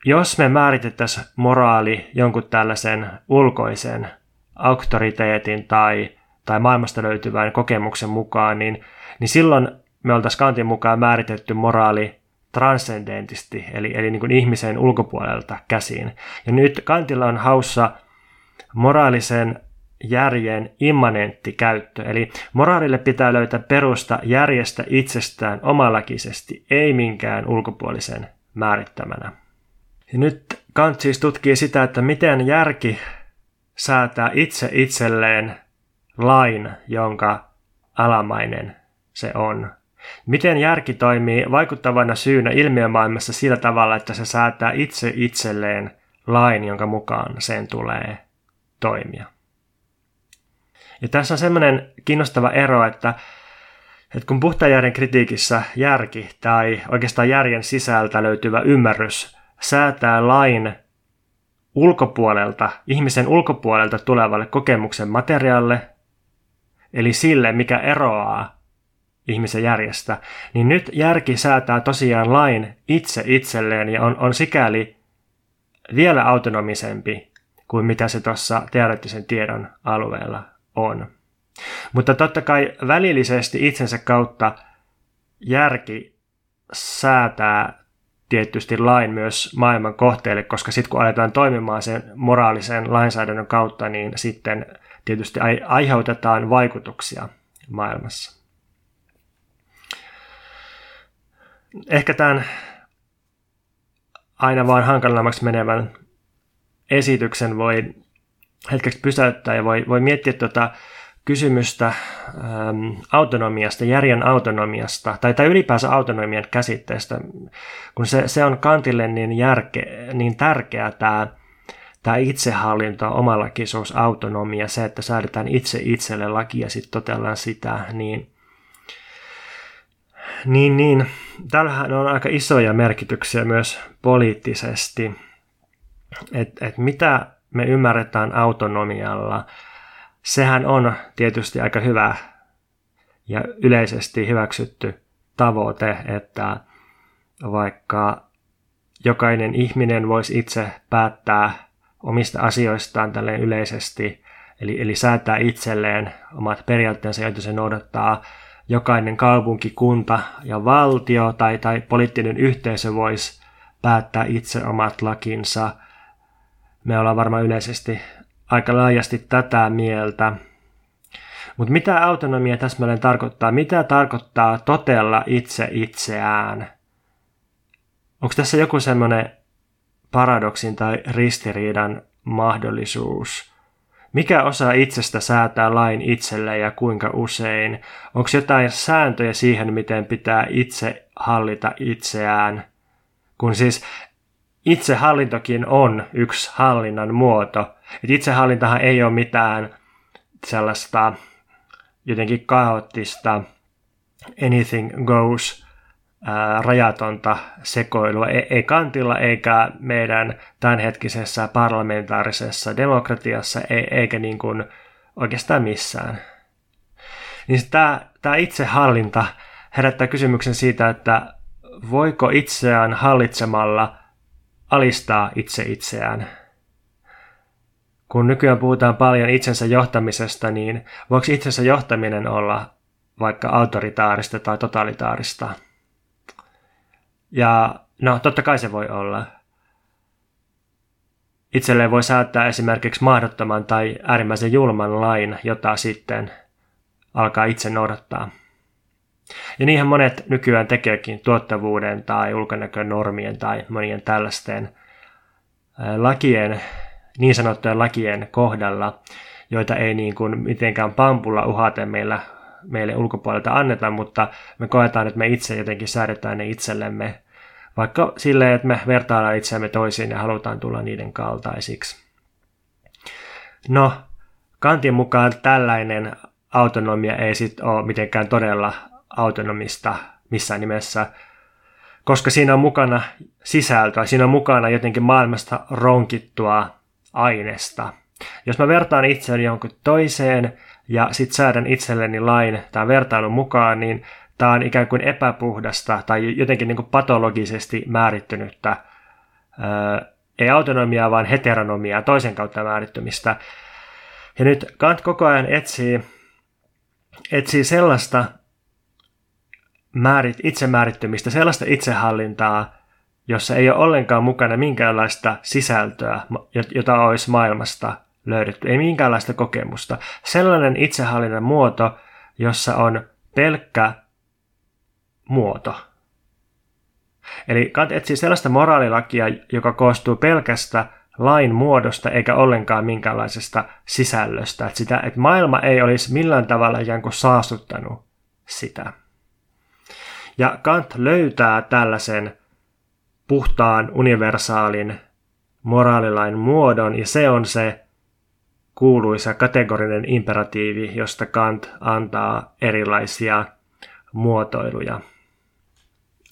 Jos me määritettäisiin moraali jonkun tällaisen ulkoisen auktoriteetin tai tai maailmasta löytyvän kokemuksen mukaan, niin, niin silloin me oltaisiin Kantin mukaan määritetty moraali transcendentisti, eli, eli niin kuin ihmisen ulkopuolelta käsiin. Ja nyt Kantilla on haussa moraalisen järjen immanentti käyttö, eli moraalille pitää löytää perusta järjestä itsestään omalakisesti, ei minkään ulkopuolisen määrittämänä. Ja nyt Kant siis tutkii sitä, että miten järki säätää itse itselleen lain, jonka alamainen se on. Miten järki toimii vaikuttavana syynä ilmiömaailmassa sillä tavalla, että se säätää itse itselleen lain, jonka mukaan sen tulee toimia. Ja tässä on semmoinen kiinnostava ero, että, että kun puhtajärjen kritiikissä järki tai oikeastaan järjen sisältä löytyvä ymmärrys säätää lain ulkopuolelta, ihmisen ulkopuolelta tulevalle kokemuksen materiaalille, eli sille, mikä eroaa ihmisen järjestä, niin nyt järki säätää tosiaan lain itse itselleen ja on, on sikäli vielä autonomisempi kuin mitä se tuossa teoreettisen tiedon alueella on. Mutta totta kai välillisesti itsensä kautta järki säätää tietysti lain myös maailman kohteelle, koska sitten kun aletaan toimimaan sen moraalisen lainsäädännön kautta, niin sitten tietysti aiheutetaan vaikutuksia maailmassa. Ehkä tämän aina vaan hankalammaksi menevän esityksen voi hetkeksi pysäyttää ja voi, voi miettiä tuota kysymystä äm, autonomiasta, järjen autonomiasta, tai, tai ylipäänsä autonomian käsitteestä, kun se, se on Kantille niin, järke, niin tärkeä tämä, tämä itsehallinto, omalakisuus, autonomia, se, että säädetään itse itselle laki ja sitten totellaan sitä, niin, niin, niin. Tällähän on aika isoja merkityksiä myös poliittisesti, että et mitä me ymmärretään autonomialla – sehän on tietysti aika hyvä ja yleisesti hyväksytty tavoite, että vaikka jokainen ihminen voisi itse päättää omista asioistaan tälleen yleisesti, eli, eli säätää itselleen omat periaatteensa, joita se noudattaa, jokainen kaupunki, kunta ja valtio tai, tai poliittinen yhteisö voisi päättää itse omat lakinsa. Me ollaan varmaan yleisesti aika laajasti tätä mieltä. Mutta mitä autonomia täsmälleen tarkoittaa? Mitä tarkoittaa totella itse itseään? Onko tässä joku semmoinen paradoksin tai ristiriidan mahdollisuus? Mikä osa itsestä säätää lain itselle ja kuinka usein? Onko jotain sääntöjä siihen, miten pitää itse hallita itseään? Kun siis itsehallintokin on yksi hallinnan muoto. Et itsehallintahan ei ole mitään sellaista jotenkin kaoottista anything goes rajatonta sekoilua. Ei, kantilla eikä meidän tämänhetkisessä parlamentaarisessa demokratiassa ei, eikä niin kuin oikeastaan missään. Niin tämä, tämä itsehallinta herättää kysymyksen siitä, että voiko itseään hallitsemalla – alistaa itse itseään. Kun nykyään puhutaan paljon itsensä johtamisesta, niin voiko itsensä johtaminen olla vaikka autoritaarista tai totalitaarista? Ja no, totta kai se voi olla. Itselleen voi säätää esimerkiksi mahdottoman tai äärimmäisen julman lain, jota sitten alkaa itse noudattaa. Ja niinhän monet nykyään tekeekin tuottavuuden tai ulkonäkönormien tai monien tällaisten lakien, niin sanottujen lakien kohdalla, joita ei niin kuin mitenkään pampulla uhaten meillä, meille ulkopuolelta anneta, mutta me koetaan, että me itse jotenkin säädetään ne itsellemme, vaikka silleen, että me vertaillaan itseämme toisiin ja halutaan tulla niiden kaltaisiksi. No, Kantin mukaan tällainen autonomia ei sitten ole mitenkään todella autonomista missään nimessä, koska siinä on mukana sisältöä, siinä on mukana jotenkin maailmasta ronkittua aineesta. Jos mä vertaan itseäni jonkun toiseen ja sit säädän itselleni lain tämän vertailun mukaan, niin tämä on ikään kuin epäpuhdasta tai jotenkin niin kuin patologisesti määrittynyttä, ei autonomiaa, vaan heteronomiaa, toisen kautta määrittymistä. Ja nyt Kant koko ajan etsii, etsii sellaista määrit, itsemäärittymistä, sellaista itsehallintaa, jossa ei ole ollenkaan mukana minkäänlaista sisältöä, jota olisi maailmasta löydetty, ei minkäänlaista kokemusta. Sellainen itsehallinnan muoto, jossa on pelkkä muoto. Eli Kant etsii sellaista moraalilakia, joka koostuu pelkästä lain muodosta eikä ollenkaan minkäänlaisesta sisällöstä. Että, sitä, että maailma ei olisi millään tavalla ikään kuin saastuttanut sitä. Ja Kant löytää tällaisen puhtaan universaalin moraalilain muodon, ja se on se kuuluisa kategorinen imperatiivi, josta Kant antaa erilaisia muotoiluja.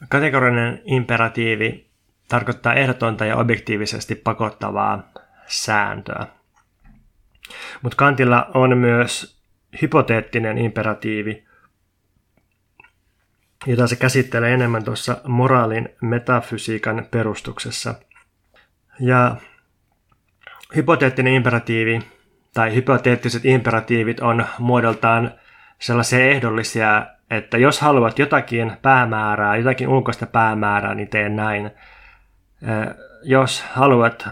Kategorinen imperatiivi tarkoittaa ehdotonta ja objektiivisesti pakottavaa sääntöä. Mutta Kantilla on myös hypoteettinen imperatiivi, jota se käsittelee enemmän tuossa moraalin metafysiikan perustuksessa. Ja hypoteettinen imperatiivi tai hypoteettiset imperatiivit on muodoltaan sellaisia ehdollisia, että jos haluat jotakin päämäärää, jotakin ulkoista päämäärää, niin tee näin. Jos haluat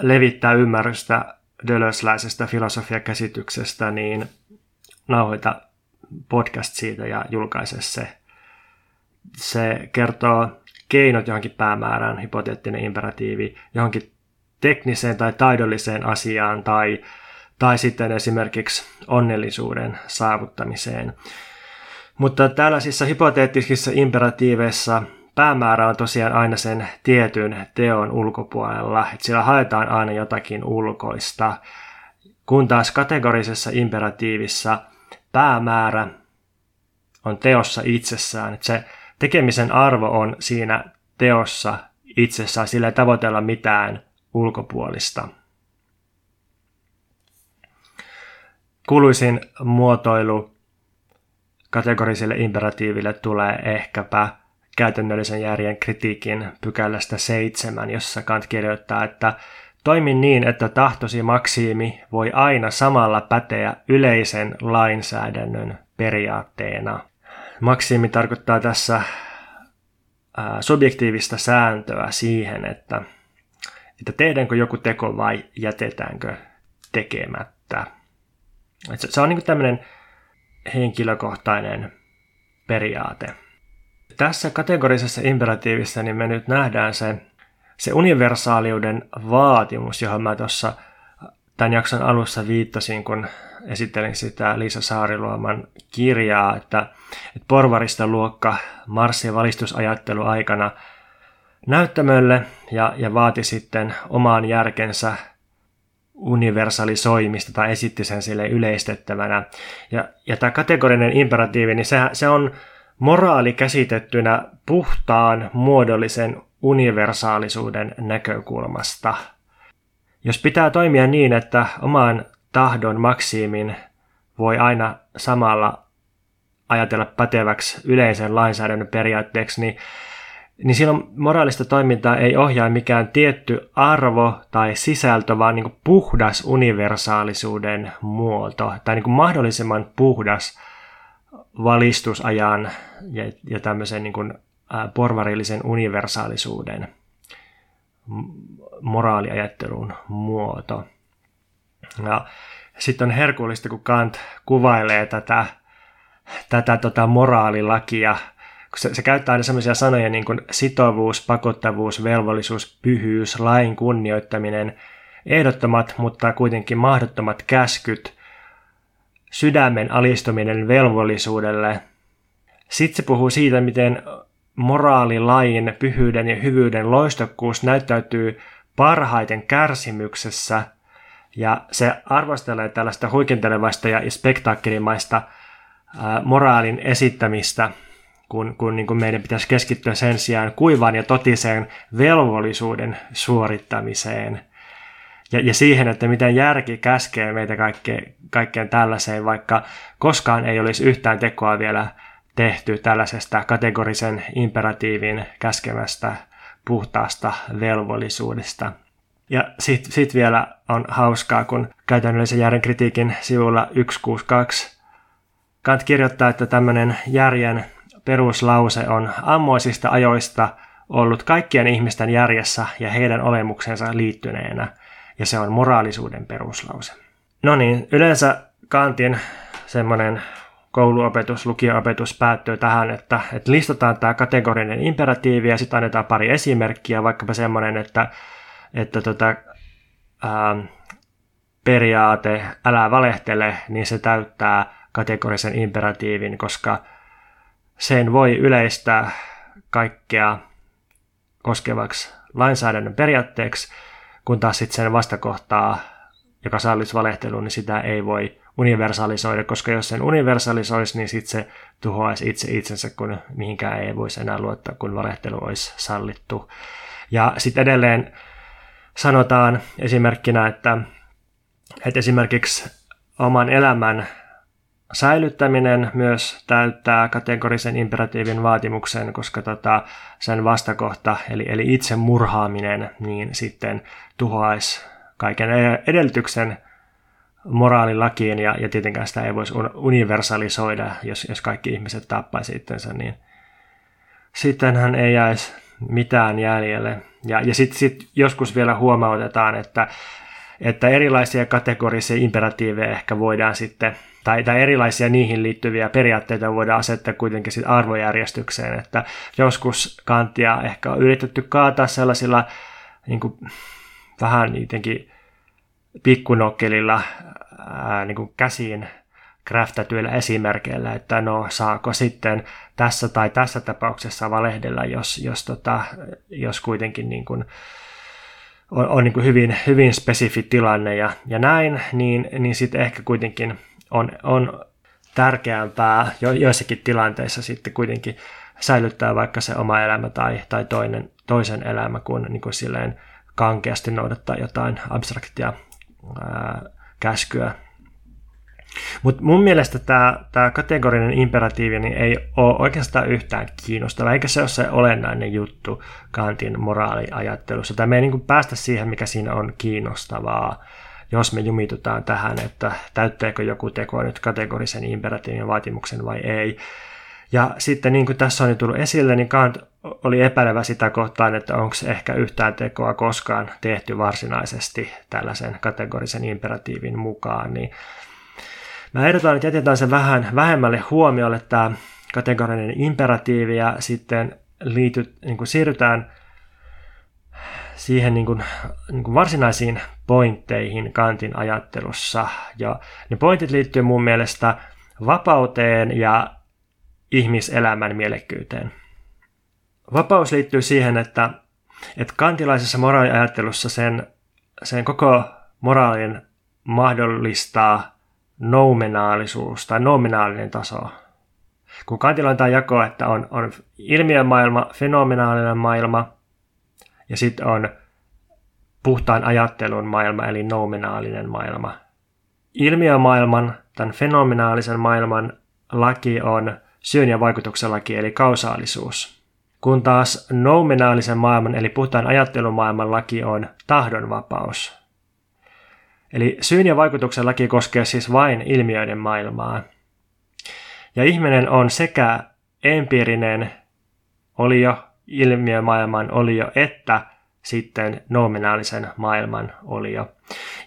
levittää ymmärrystä dölösläisestä filosofiakäsityksestä, niin nauhoita podcast siitä ja julkaise se. Se kertoo keinot johonkin päämäärään, hypoteettinen imperatiivi, johonkin tekniseen tai taidolliseen asiaan tai, tai sitten esimerkiksi onnellisuuden saavuttamiseen. Mutta tällaisissa hypoteettisissa imperatiiveissa päämäärä on tosiaan aina sen tietyn teon ulkopuolella, että sillä haetaan aina jotakin ulkoista, kun taas kategorisessa imperatiivissa päämäärä on teossa itsessään, että se tekemisen arvo on siinä teossa itsessään, sillä ei tavoitella mitään ulkopuolista. Kuuluisin muotoilu kategoriselle imperatiiville tulee ehkäpä käytännöllisen järjen kritiikin pykälästä seitsemän, jossa Kant kirjoittaa, että Toimi niin, että tahtosi maksiimi voi aina samalla päteä yleisen lainsäädännön periaatteena. Maksiimi tarkoittaa tässä subjektiivista sääntöä siihen, että, että tehdäänkö joku teko vai jätetäänkö tekemättä. Se, se on niin tämmöinen henkilökohtainen periaate. Tässä kategorisessa imperatiivissa niin me nyt nähdään se, se universaaliuden vaatimus, johon mä tuossa tämän jakson alussa viittasin, kun esittelin sitä Liisa Saariluoman kirjaa, että, että porvarista luokka marssi valistusajattelu aikana näyttämölle ja, ja vaati sitten omaan järkensä universalisoimista tai esitti sen sille yleistettävänä. Ja, ja tämä kategorinen imperatiivi, niin se, se on moraali käsitettynä puhtaan muodollisen universaalisuuden näkökulmasta. Jos pitää toimia niin, että oman tahdon maksiimin voi aina samalla ajatella päteväksi yleisen lainsäädännön periaatteeksi, niin, niin silloin moraalista toimintaa ei ohjaa mikään tietty arvo tai sisältö, vaan niin puhdas universaalisuuden muoto tai niin mahdollisimman puhdas valistusajan ja, ja tämmöisen niin kuin, ä, porvarillisen universaalisuuden moraaliajattelun muoto. Ja sitten on herkullista, kun Kant kuvailee tätä, tätä tota moraalilakia, kun se, se käyttää aina sellaisia sanoja niin kuin sitovuus, pakottavuus, velvollisuus, pyhyys, lain kunnioittaminen, ehdottomat, mutta kuitenkin mahdottomat käskyt, sydämen alistuminen velvollisuudelle. Sitten se puhuu siitä, miten moraalilain, pyhyyden ja hyvyyden loistokkuus näyttäytyy parhaiten kärsimyksessä – ja se arvostelee tällaista huikentelevaista ja spektaakkelimaista moraalin esittämistä, kun, kun niin kuin meidän pitäisi keskittyä sen sijaan kuivaan ja totiseen velvollisuuden suorittamiseen. Ja, ja siihen, että miten järki käskee meitä kaikkeen, kaikkeen tällaiseen, vaikka koskaan ei olisi yhtään tekoa vielä tehty tällaisesta kategorisen imperatiivin käskemästä puhtaasta velvollisuudesta. Ja sitten sit vielä on hauskaa, kun käytännöllisen järjen kritiikin sivulla 162 Kant kirjoittaa, että tämmöinen järjen peruslause on ammoisista ajoista ollut kaikkien ihmisten järjessä ja heidän olemuksensa liittyneenä, ja se on moraalisuuden peruslause. No niin, yleensä Kantin semmoinen kouluopetus, lukioopetus päättyy tähän, että, että listataan tämä kategorinen imperatiivi ja sitten annetaan pari esimerkkiä, vaikkapa semmoinen, että että tota, ää, periaate älä valehtele, niin se täyttää kategorisen imperatiivin, koska sen voi yleistää kaikkea koskevaksi lainsäädännön periaatteeksi, kun taas sitten sen vastakohtaa, joka sallisi valehtelun, niin sitä ei voi universalisoida, koska jos sen universalisoisi, niin sitten se tuhoaisi itse itsensä, kun mihinkään ei voisi enää luottaa, kun valehtelu olisi sallittu. Ja sitten edelleen sanotaan esimerkkinä, että, että esimerkiksi oman elämän säilyttäminen myös täyttää kategorisen imperatiivin vaatimuksen, koska tota, sen vastakohta, eli, eli itse murhaaminen, niin sitten tuhoaisi kaiken edellytyksen moraalilakiin, ja, ja tietenkään sitä ei voisi universalisoida, jos, jos kaikki ihmiset tappaisi itsensä, niin sittenhän ei jäisi mitään jäljelle. Ja, ja sitten sit joskus vielä huomautetaan, että, että erilaisia kategorisia imperatiiveja ehkä voidaan sitten, tai, tai erilaisia niihin liittyviä periaatteita voidaan asettaa kuitenkin sit arvojärjestykseen, että joskus kantia ehkä on yritetty kaataa sellaisilla niin kuin, vähän jotenkin pikkunokkelilla ää, niin kuin käsiin kräftätyillä esimerkkeillä, että no saako sitten tässä tai tässä tapauksessa valehdella, jos, jos, tota, jos kuitenkin niin kuin on, on niin kuin hyvin, hyvin spesifi tilanne ja, ja näin, niin, niin sitten ehkä kuitenkin on, on tärkeämpää jo, joissakin tilanteissa sitten kuitenkin säilyttää vaikka se oma elämä tai, tai toinen, toisen elämä, kun niin kuin silleen kankeasti noudattaa jotain abstraktia ää, käskyä. Mutta mun mielestä tämä kategorinen imperatiivi niin ei ole oikeastaan yhtään kiinnostava, eikä se ole se olennainen juttu Kantin moraaliajattelussa. Tai me ei niin päästä siihen, mikä siinä on kiinnostavaa, jos me jumitutaan tähän, että täyttääkö joku teko nyt kategorisen imperatiivin vaatimuksen vai ei. Ja sitten niin kuin tässä on jo tullut esille, niin Kant oli epäilevä sitä kohtaan, että onko ehkä yhtään tekoa koskaan tehty varsinaisesti tällaisen kategorisen imperatiivin mukaan. Niin mä ehdotan, että jätetään se vähän vähemmälle huomiolle tämä kategorinen imperatiivi ja sitten liity, niin kuin siirrytään siihen niin kuin, niin kuin varsinaisiin pointteihin Kantin ajattelussa. Ja ne pointit liittyy mun mielestä vapauteen ja ihmiselämän mielekkyyteen. Vapaus liittyy siihen, että, että kantilaisessa moraaliajattelussa sen, sen koko moraalin mahdollistaa noumenaalisuus tai nominaalinen taso. Kun kantilla on tämä jako, että on, on ilmiömaailma, fenomenaalinen maailma ja sitten on puhtaan ajattelun maailma eli nominaalinen maailma. Ilmiömaailman, tämän fenomenaalisen maailman laki on syön ja vaikutuksen laki eli kausaalisuus. Kun taas nominaalisen maailman eli puhtaan ajattelumaailman laki on tahdonvapaus. Eli syyn ja vaikutuksen laki koskee siis vain ilmiöiden maailmaa. Ja ihminen on sekä empiirinen olio, ilmiömaailman olio, että sitten nominaalisen maailman olio.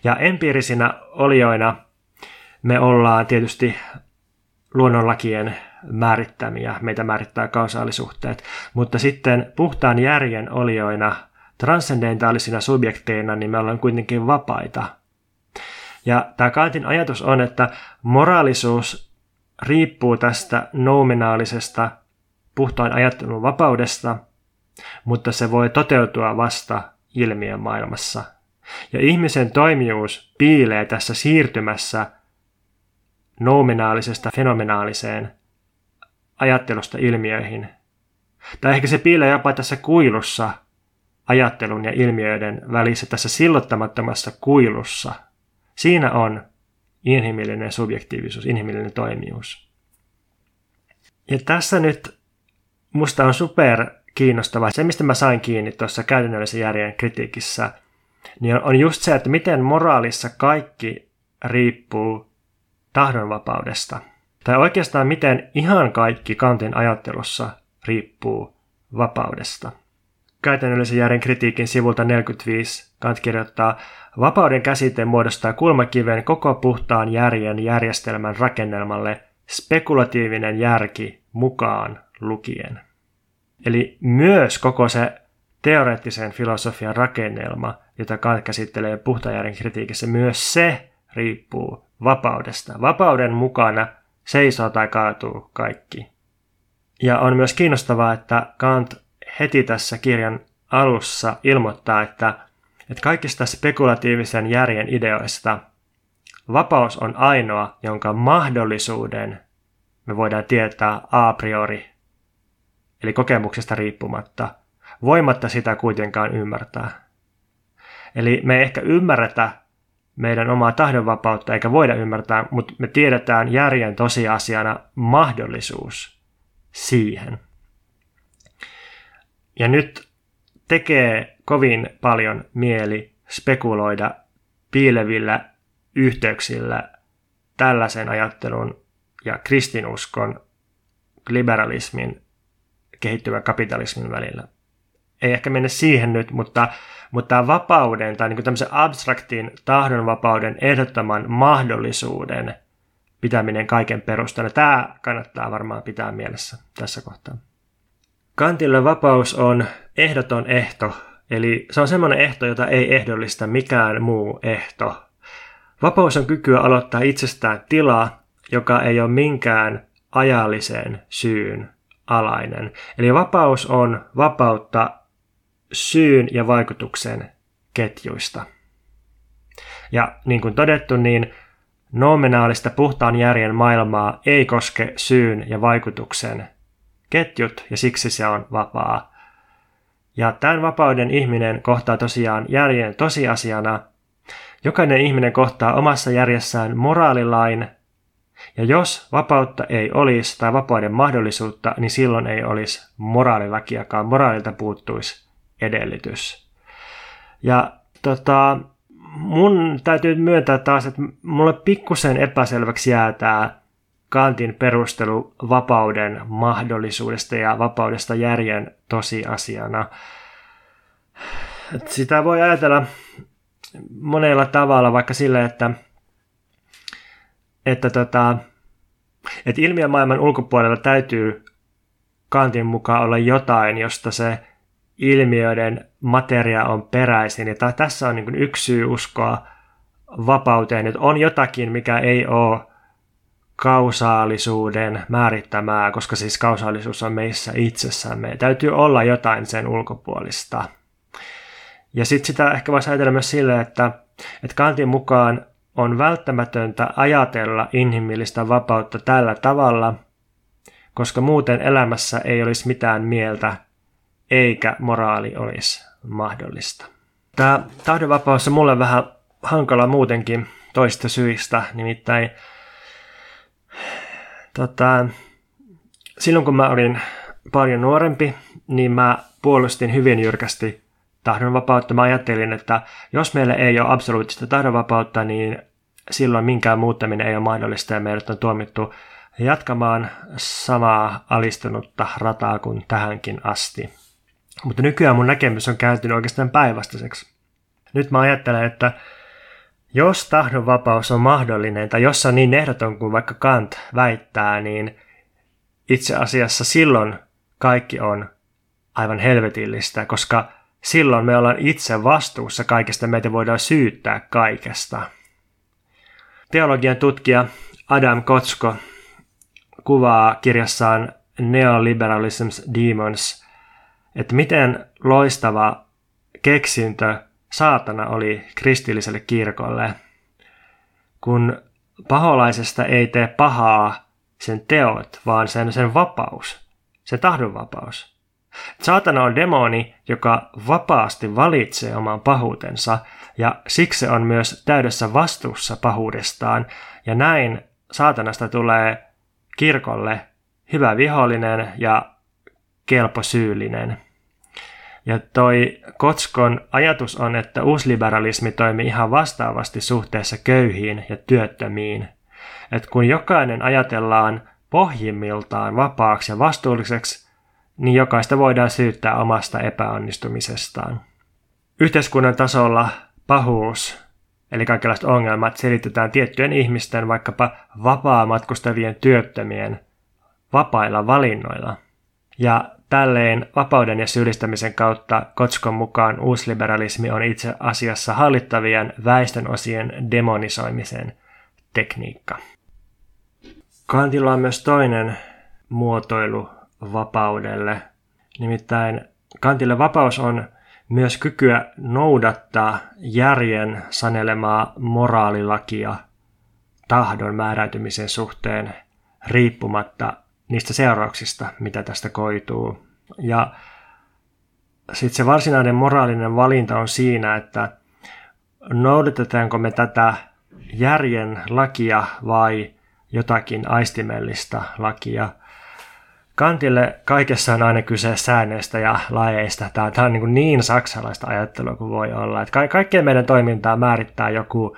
Ja empiirisinä olioina me ollaan tietysti luonnonlakien määrittämiä, meitä määrittää kausaalisuhteet, mutta sitten puhtaan järjen olioina, transcendentaalisina subjekteina, niin me ollaan kuitenkin vapaita. Ja tämä Kantin ajatus on, että moraalisuus riippuu tästä nominaalisesta puhtaan ajattelun vapaudesta, mutta se voi toteutua vasta ilmiön maailmassa. Ja ihmisen toimijuus piilee tässä siirtymässä nominaalisesta fenomenaaliseen ajattelusta ilmiöihin. Tai ehkä se piilee jopa tässä kuilussa ajattelun ja ilmiöiden välissä, tässä sillottamattomassa kuilussa. Siinä on inhimillinen subjektiivisuus, inhimillinen toimijuus. Ja tässä nyt musta on super kiinnostavaa. Se, mistä mä sain kiinni tuossa käytännöllisen järjen kritiikissä, niin on just se, että miten moraalissa kaikki riippuu tahdonvapaudesta – tai oikeastaan miten ihan kaikki Kantin ajattelussa riippuu vapaudesta. Käytännöllisen järjen kritiikin sivulta 45 Kant kirjoittaa, vapauden käsite muodostaa kulmakiven koko puhtaan järjen järjestelmän rakennelmalle spekulatiivinen järki mukaan lukien. Eli myös koko se teoreettisen filosofian rakennelma, jota Kant käsittelee puhtajärjen kritiikissä, myös se riippuu vapaudesta. Vapauden mukana seisoo tai kaatuu kaikki. Ja on myös kiinnostavaa, että Kant heti tässä kirjan alussa ilmoittaa, että, että kaikista spekulatiivisen järjen ideoista vapaus on ainoa, jonka mahdollisuuden me voidaan tietää a priori, eli kokemuksesta riippumatta, voimatta sitä kuitenkaan ymmärtää. Eli me ei ehkä ymmärretä meidän omaa tahdonvapautta eikä voida ymmärtää, mutta me tiedetään järjen tosiasiana mahdollisuus siihen. Ja nyt tekee kovin paljon mieli spekuloida piilevillä yhteyksillä tällaisen ajattelun ja kristinuskon, liberalismin, kehittyvän kapitalismin välillä. Ei ehkä mennä siihen nyt, mutta mutta tämä vapauden tai niin tämmöisen abstraktin tahdonvapauden ehdottoman mahdollisuuden pitäminen kaiken perustana, tämä kannattaa varmaan pitää mielessä tässä kohtaa. Kantille vapaus on ehdoton ehto, eli se on semmoinen ehto, jota ei ehdollista mikään muu ehto. Vapaus on kykyä aloittaa itsestään tila, joka ei ole minkään ajallisen syyn alainen. Eli vapaus on vapautta syyn ja vaikutuksen ketjuista. Ja niin kuin todettu, niin nominaalista puhtaan järjen maailmaa ei koske syyn ja vaikutuksen ketjut, ja siksi se on vapaa. Ja tämän vapauden ihminen kohtaa tosiaan järjen tosiasiana. Jokainen ihminen kohtaa omassa järjessään moraalilain, ja jos vapautta ei olisi tai vapauden mahdollisuutta, niin silloin ei olisi moraalilakiakaan. Moraalilta puuttuisi edellytys. Ja tota, mun täytyy myöntää taas, että mulle pikkusen epäselväksi jää tämä Kantin perustelu vapauden mahdollisuudesta ja vapaudesta järjen tosiasiana. Sitä voi ajatella monella tavalla, vaikka sille, että, että, tota, että ilmiömaailman ulkopuolella täytyy Kantin mukaan olla jotain, josta se ilmiöiden materia on peräisin. Ja tässä on niin yksi syy uskoa vapauteen, että on jotakin, mikä ei ole kausaalisuuden määrittämää, koska siis kausaalisuus on meissä itsessämme. Täytyy olla jotain sen ulkopuolista. Ja sitten sitä ehkä voisi ajatella myös sille, että, että Kantin mukaan on välttämätöntä ajatella inhimillistä vapautta tällä tavalla, koska muuten elämässä ei olisi mitään mieltä eikä moraali olisi mahdollista. Tämä tahdonvapaus on mulle vähän hankala muutenkin toista syistä, nimittäin tota, silloin kun mä olin paljon nuorempi, niin mä puolustin hyvin jyrkästi tahdonvapautta. Mä ajattelin, että jos meillä ei ole absoluuttista tahdonvapautta, niin silloin minkään muuttaminen ei ole mahdollista ja meidät on tuomittu jatkamaan samaa alistunutta rataa kuin tähänkin asti. Mutta nykyään mun näkemys on kääntynyt oikeastaan päinvastaiseksi. Nyt mä ajattelen, että jos tahdonvapaus on mahdollinen, tai jos on niin ehdoton kuin vaikka Kant väittää, niin itse asiassa silloin kaikki on aivan helvetillistä, koska silloin me ollaan itse vastuussa kaikesta, meitä voidaan syyttää kaikesta. Teologian tutkija Adam Kotsko kuvaa kirjassaan Neoliberalism's Demons – että miten loistava keksintö saatana oli kristilliselle kirkolle, kun paholaisesta ei tee pahaa sen teot, vaan sen, sen vapaus, se tahdonvapaus. Saatana on demoni, joka vapaasti valitsee oman pahuutensa, ja siksi se on myös täydessä vastuussa pahuudestaan, ja näin saatanasta tulee kirkolle hyvä vihollinen ja kelpo syyllinen. Ja toi Kotskon ajatus on, että uusliberalismi toimii ihan vastaavasti suhteessa köyhiin ja työttömiin. Et kun jokainen ajatellaan pohjimmiltaan vapaaksi ja vastuulliseksi, niin jokaista voidaan syyttää omasta epäonnistumisestaan. Yhteiskunnan tasolla pahuus, eli kaikenlaiset ongelmat, selitetään tiettyjen ihmisten, vaikkapa vapaa matkustavien työttömien, vapailla valinnoilla. Ja Tälleen vapauden ja syyllistämisen kautta Kotskon mukaan uusliberalismi on itse asiassa hallittavien väestönosien demonisoimisen tekniikka. Kantilla on myös toinen muotoilu vapaudelle. Nimittäin Kantille vapaus on myös kykyä noudattaa järjen sanelemaa moraalilakia tahdon määräytymisen suhteen riippumatta niistä seurauksista, mitä tästä koituu. Ja sitten se varsinainen moraalinen valinta on siinä, että noudatetaanko me tätä järjen lakia vai jotakin aistimellista lakia. Kantille kaikessa on aina kyse säännöistä ja lajeista. Tämä, tämä on niin, niin saksalaista ajattelua kuin voi olla. Että ka- kaikkeen meidän toimintaa määrittää joku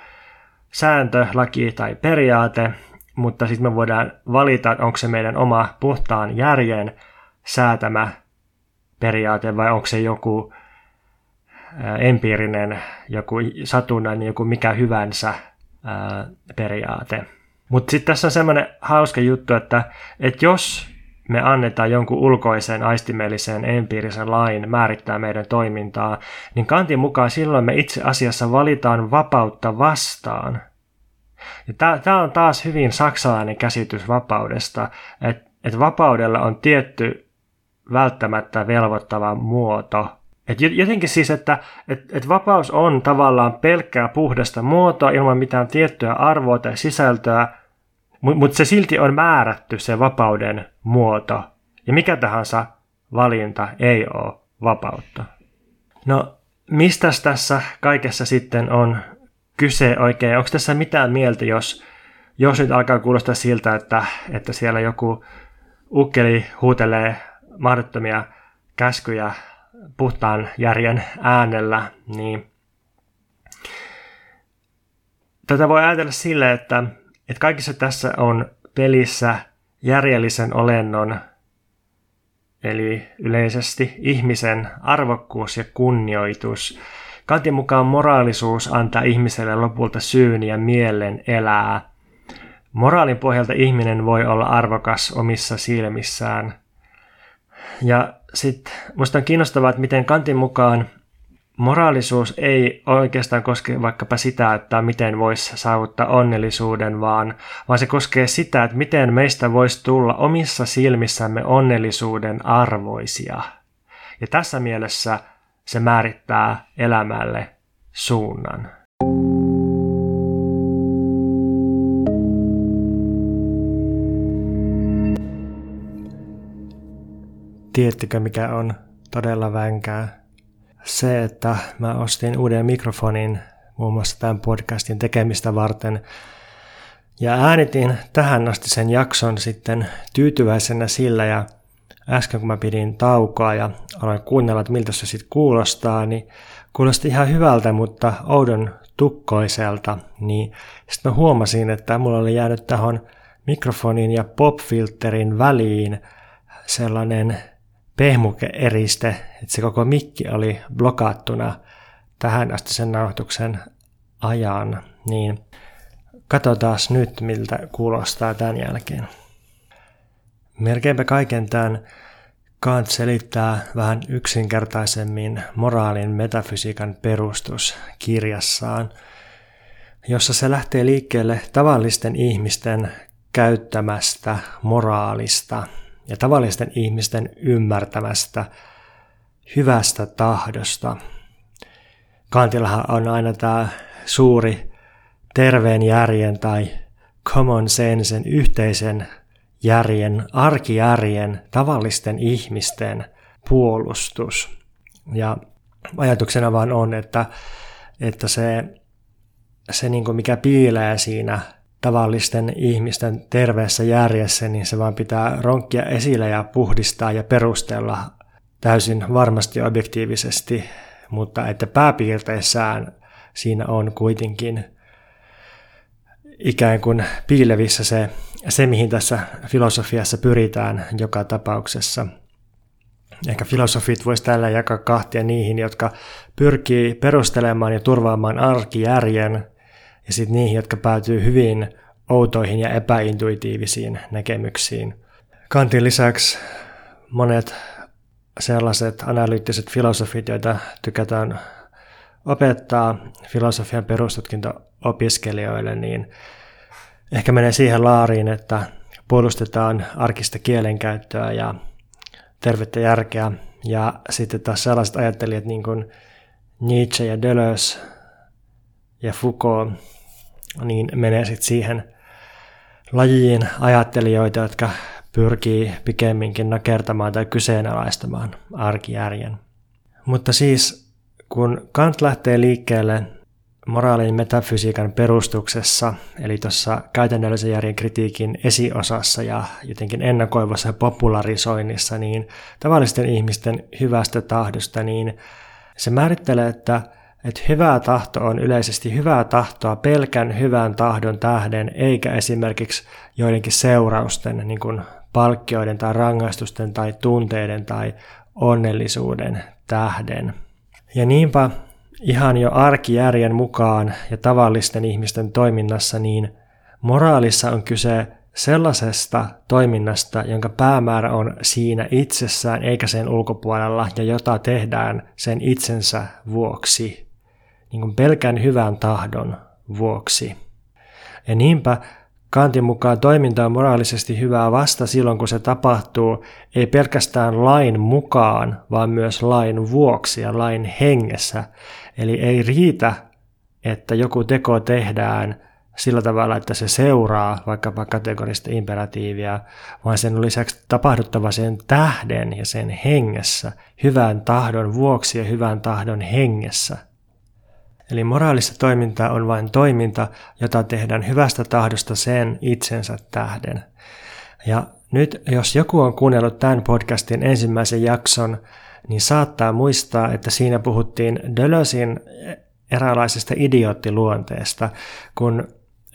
sääntö, laki tai periaate, mutta sitten me voidaan valita, onko se meidän oma puhtaan järjen säätämä periaate vai onko se joku empiirinen, joku satunnainen, joku mikä hyvänsä periaate. Mutta sitten tässä on semmoinen hauska juttu, että, että jos me annetaan jonkun ulkoisen aistimellisen empiirisen lain määrittää meidän toimintaa, niin Kantin mukaan silloin me itse asiassa valitaan vapautta vastaan – tämä on taas hyvin saksalainen käsitys vapaudesta, että et vapaudella on tietty välttämättä velvoittava muoto. Et jotenkin siis, että et, et vapaus on tavallaan pelkkää puhdasta muotoa ilman mitään tiettyä arvoa tai sisältöä, mutta mut se silti on määrätty se vapauden muoto. Ja mikä tahansa valinta ei ole vapautta. No, mistä tässä kaikessa sitten on kyse oikein? Onko tässä mitään mieltä, jos, jos nyt alkaa kuulostaa siltä, että, että siellä joku ukkeli huutelee mahdottomia käskyjä puhtaan järjen äänellä, niin tätä voi ajatella sille, että, että kaikissa tässä on pelissä järjellisen olennon, eli yleisesti ihmisen arvokkuus ja kunnioitus. Kantin mukaan moraalisuus antaa ihmiselle lopulta syyn ja mielen elää. Moraalin pohjalta ihminen voi olla arvokas omissa silmissään – ja sitten musta on kiinnostavaa, että miten Kantin mukaan moraalisuus ei oikeastaan koske vaikkapa sitä, että miten voisi saavuttaa onnellisuuden, vaan, vaan se koskee sitä, että miten meistä voisi tulla omissa silmissämme onnellisuuden arvoisia. Ja tässä mielessä se määrittää elämälle suunnan. Tiedättekö mikä on todella vänkää? Se, että mä ostin uuden mikrofonin muun muassa tämän podcastin tekemistä varten ja äänitin tähän asti sen jakson sitten tyytyväisenä sillä ja äsken kun mä pidin taukoa ja aloin kuunnella, että miltä se sitten kuulostaa, niin kuulosti ihan hyvältä, mutta oudon tukkoiselta, niin sitten mä huomasin, että mulla oli jäänyt tähän mikrofonin ja popfilterin väliin sellainen pehmukeeriste, että se koko mikki oli blokattuna tähän asti sen nauhoituksen ajan, niin katsotaan nyt, miltä kuulostaa tämän jälkeen. Melkeinpä kaiken tämän Kant selittää vähän yksinkertaisemmin moraalin metafysiikan perustus kirjassaan, jossa se lähtee liikkeelle tavallisten ihmisten käyttämästä moraalista – ja tavallisten ihmisten ymmärtämästä hyvästä tahdosta. Kantillahan on aina tämä suuri terveen järjen tai common sensen, yhteisen järjen, arkijärjen, tavallisten ihmisten puolustus. Ja ajatuksena vaan on, että, että se, se niin kuin mikä piilee siinä tavallisten ihmisten terveessä järjessä, niin se vaan pitää ronkkia esille ja puhdistaa ja perustella täysin varmasti objektiivisesti, mutta että pääpiirteissään siinä on kuitenkin ikään kuin piilevissä se, se mihin tässä filosofiassa pyritään joka tapauksessa. Ehkä filosofit voisi tällä jakaa kahtia niihin, jotka pyrkii perustelemaan ja turvaamaan arkijärjen – ja sitten niihin, jotka päätyy hyvin outoihin ja epäintuitiivisiin näkemyksiin. Kantin lisäksi monet sellaiset analyyttiset filosofit, joita tykätään opettaa filosofian perustutkinto-opiskelijoille, niin ehkä menee siihen laariin, että puolustetaan arkista kielenkäyttöä ja tervettä järkeä. Ja sitten taas sellaiset ajattelijat niin kuin Nietzsche ja Deleuze ja Foucault niin menee sitten siihen lajiin ajattelijoita, jotka pyrkii pikemminkin nakertamaan tai kyseenalaistamaan arkijärjen. Mutta siis kun Kant lähtee liikkeelle moraalin metafysiikan perustuksessa, eli tuossa käytännöllisen järjen kritiikin esiosassa ja jotenkin ennakoivassa popularisoinnissa, niin tavallisten ihmisten hyvästä tahdosta, niin se määrittelee, että että hyvää tahto on yleisesti hyvää tahtoa pelkän hyvän tahdon tähden, eikä esimerkiksi joidenkin seurausten, niin kuin palkkioiden tai rangaistusten tai tunteiden tai onnellisuuden tähden. Ja niinpä ihan jo arkijärjen mukaan ja tavallisten ihmisten toiminnassa, niin moraalissa on kyse sellaisesta toiminnasta, jonka päämäärä on siinä itsessään eikä sen ulkopuolella ja jota tehdään sen itsensä vuoksi niin kuin pelkän hyvän tahdon vuoksi. Ja niinpä Kantin mukaan toiminta on moraalisesti hyvää vasta silloin, kun se tapahtuu ei pelkästään lain mukaan, vaan myös lain vuoksi ja lain hengessä. Eli ei riitä, että joku teko tehdään sillä tavalla, että se seuraa vaikkapa kategorista imperatiivia, vaan sen lisäksi tapahduttava sen tähden ja sen hengessä, hyvän tahdon vuoksi ja hyvän tahdon hengessä – Eli moraalista toimintaa on vain toiminta, jota tehdään hyvästä tahdosta sen itsensä tähden. Ja nyt jos joku on kuunnellut tämän podcastin ensimmäisen jakson, niin saattaa muistaa, että siinä puhuttiin Dölösin eräänlaisesta idioottiluonteesta, kun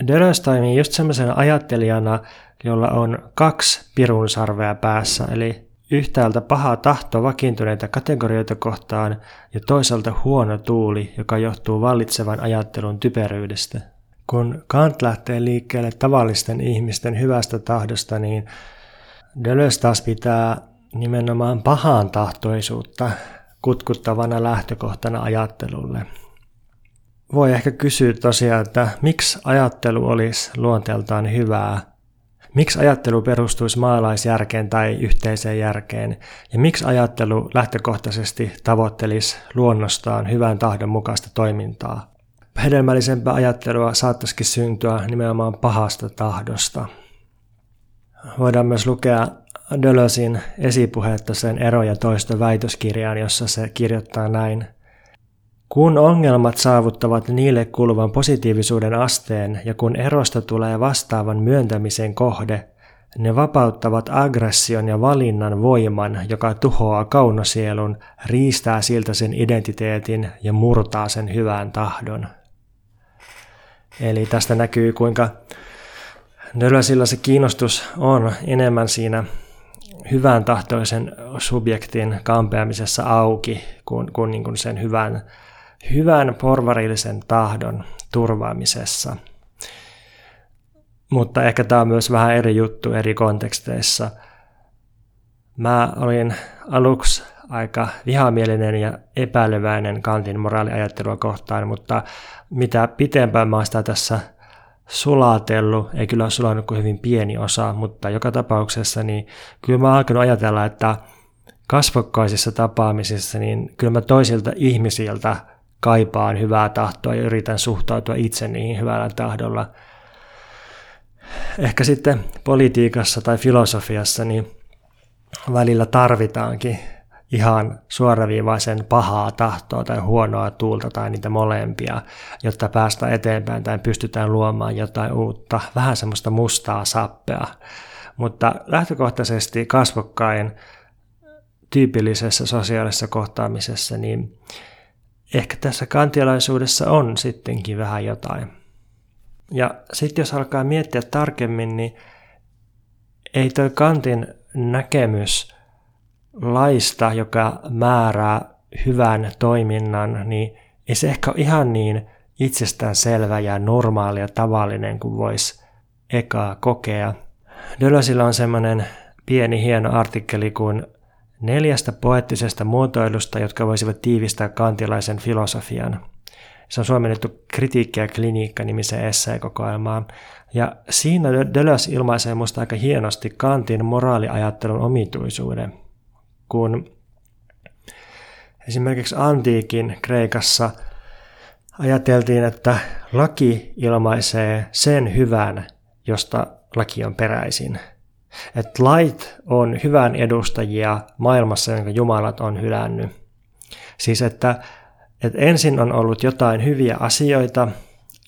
Dölös toimii just semmoisena ajattelijana, jolla on kaksi pirunsarvea päässä, eli Yhtäältä paha tahto vakiintuneita kategorioita kohtaan ja toisaalta huono tuuli, joka johtuu vallitsevan ajattelun typeryydestä. Kun Kant lähtee liikkeelle tavallisten ihmisten hyvästä tahdosta, niin Deleuze taas pitää nimenomaan pahaan tahtoisuutta kutkuttavana lähtökohtana ajattelulle. Voi ehkä kysyä tosiaan, että miksi ajattelu olisi luonteeltaan hyvää Miksi ajattelu perustuisi maalaisjärkeen tai yhteiseen järkeen, ja miksi ajattelu lähtökohtaisesti tavoittelisi luonnostaan hyvän tahdon mukaista toimintaa? Hedelmällisempää ajattelua saattaisikin syntyä nimenomaan pahasta tahdosta. Voidaan myös lukea Dölösin esipuhetta sen ero- ja toisto väitöskirjaan, jossa se kirjoittaa näin. Kun ongelmat saavuttavat niille kuuluvan positiivisuuden asteen ja kun erosta tulee vastaavan myöntämisen kohde, ne vapauttavat aggression ja valinnan voiman, joka tuhoaa kaunosielun, riistää siltä sen identiteetin ja murtaa sen hyvän tahdon. Eli tästä näkyy, kuinka Dölösillä se kiinnostus on enemmän siinä hyvän tahtoisen subjektin kampeamisessa auki kuin, kuin, niin kuin sen hyvän hyvän porvarillisen tahdon turvaamisessa. Mutta ehkä tämä on myös vähän eri juttu eri konteksteissa. Mä olin aluksi aika vihamielinen ja epäileväinen kantin moraaliajattelua kohtaan, mutta mitä pitempään mä sitä tässä sulatellut, ei kyllä ole sulannut kuin hyvin pieni osa, mutta joka tapauksessa niin kyllä mä oon alkanut ajatella, että kasvokkaisissa tapaamisissa, niin kyllä mä toisilta ihmisiltä kaipaan hyvää tahtoa ja yritän suhtautua itse niihin hyvällä tahdolla. Ehkä sitten politiikassa tai filosofiassa niin välillä tarvitaankin ihan suoraviivaisen pahaa tahtoa tai huonoa tuulta tai niitä molempia, jotta päästään eteenpäin tai pystytään luomaan jotain uutta, vähän semmoista mustaa sappea. Mutta lähtökohtaisesti kasvokkain tyypillisessä sosiaalisessa kohtaamisessa, niin ehkä tässä kantialaisuudessa on sittenkin vähän jotain. Ja sitten jos alkaa miettiä tarkemmin, niin ei toi Kantin näkemys laista, joka määrää hyvän toiminnan, niin ei se ehkä ole ihan niin itsestään selvä ja normaali ja tavallinen kuin voisi ekaa kokea. Dölösillä on semmoinen pieni hieno artikkeli kuin neljästä poettisesta muotoilusta, jotka voisivat tiivistää kantilaisen filosofian. Se on suomennettu Kritiikki ja kliniikka nimisen esseekokoelmaan. Ja siinä Deleuze ilmaisee musta aika hienosti Kantin moraaliajattelun omituisuuden, kun esimerkiksi antiikin Kreikassa ajateltiin, että laki ilmaisee sen hyvän, josta laki on peräisin – että lait on hyvän edustajia maailmassa, jonka jumalat on hylännyt. Siis että, että ensin on ollut jotain hyviä asioita,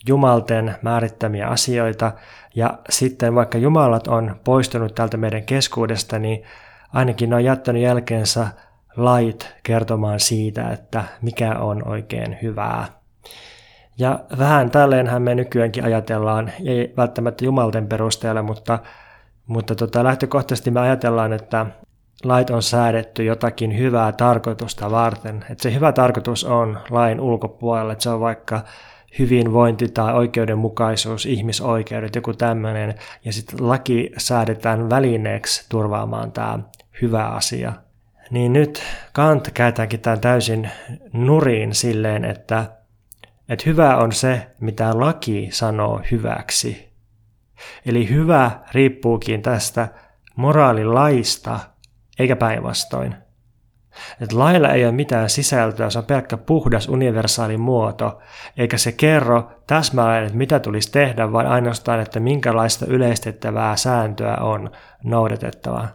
jumalten määrittämiä asioita, ja sitten vaikka jumalat on poistunut tältä meidän keskuudesta, niin ainakin ne on jättänyt jälkeensä lait kertomaan siitä, että mikä on oikein hyvää. Ja vähän tälleenhän me nykyäänkin ajatellaan, ei välttämättä jumalten perusteella, mutta mutta tota, lähtökohtaisesti me ajatellaan, että lait on säädetty jotakin hyvää tarkoitusta varten. Että se hyvä tarkoitus on lain ulkopuolella, että se on vaikka hyvinvointi tai oikeudenmukaisuus, ihmisoikeudet, joku tämmöinen, ja sitten laki säädetään välineeksi turvaamaan tämä hyvä asia. Niin nyt Kant käätäänkin tämän täysin nuriin silleen, että, että hyvä on se, mitä laki sanoo hyväksi Eli hyvä riippuukin tästä moraalilaista, eikä päinvastoin. Et lailla ei ole mitään sisältöä, se on pelkkä puhdas universaali muoto, eikä se kerro täsmälleen, että mitä tulisi tehdä, vaan ainoastaan, että minkälaista yleistettävää sääntöä on noudatettava.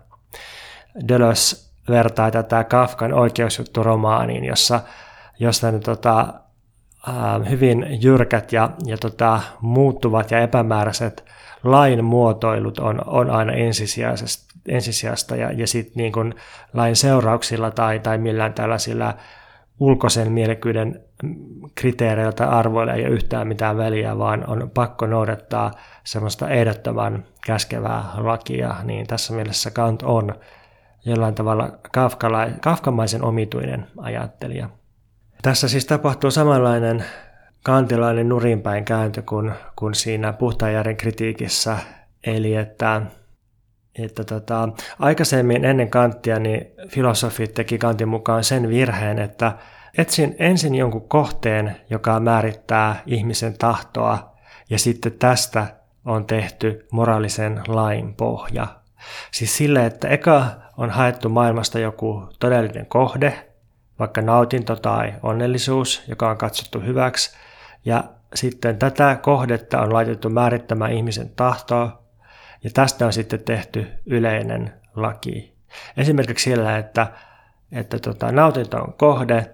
Deleuze vertaa tätä Kafkan oikeusjutturomaaniin, jossa, jossa ne, tota, hyvin jyrkät ja, ja tota, muuttuvat ja epämääräiset lain muotoilut on, on aina ensisijasta ja, ja sitten niin lain seurauksilla tai, tai millään tällaisilla ulkoisen mielekkyyden kriteereillä tai arvoilla ei ole yhtään mitään väliä, vaan on pakko noudattaa semmoista ehdottoman käskevää lakia, niin tässä mielessä Kant on jollain tavalla kafkamaisen omituinen ajattelija. Tässä siis tapahtuu samanlainen kantilainen nurinpäin kääntö kuin, kuin siinä puhtaajärjen kritiikissä, eli että, että tota, aikaisemmin ennen Kanttia niin filosofit teki Kantin mukaan sen virheen, että etsin ensin jonkun kohteen, joka määrittää ihmisen tahtoa, ja sitten tästä on tehty moraalisen lain pohja. Siis sille, että eka on haettu maailmasta joku todellinen kohde, vaikka nautinto tai onnellisuus, joka on katsottu hyväksi, ja sitten tätä kohdetta on laitettu määrittämään ihmisen tahtoa, ja tästä on sitten tehty yleinen laki. Esimerkiksi sillä, että, että tota, nautinto on kohde,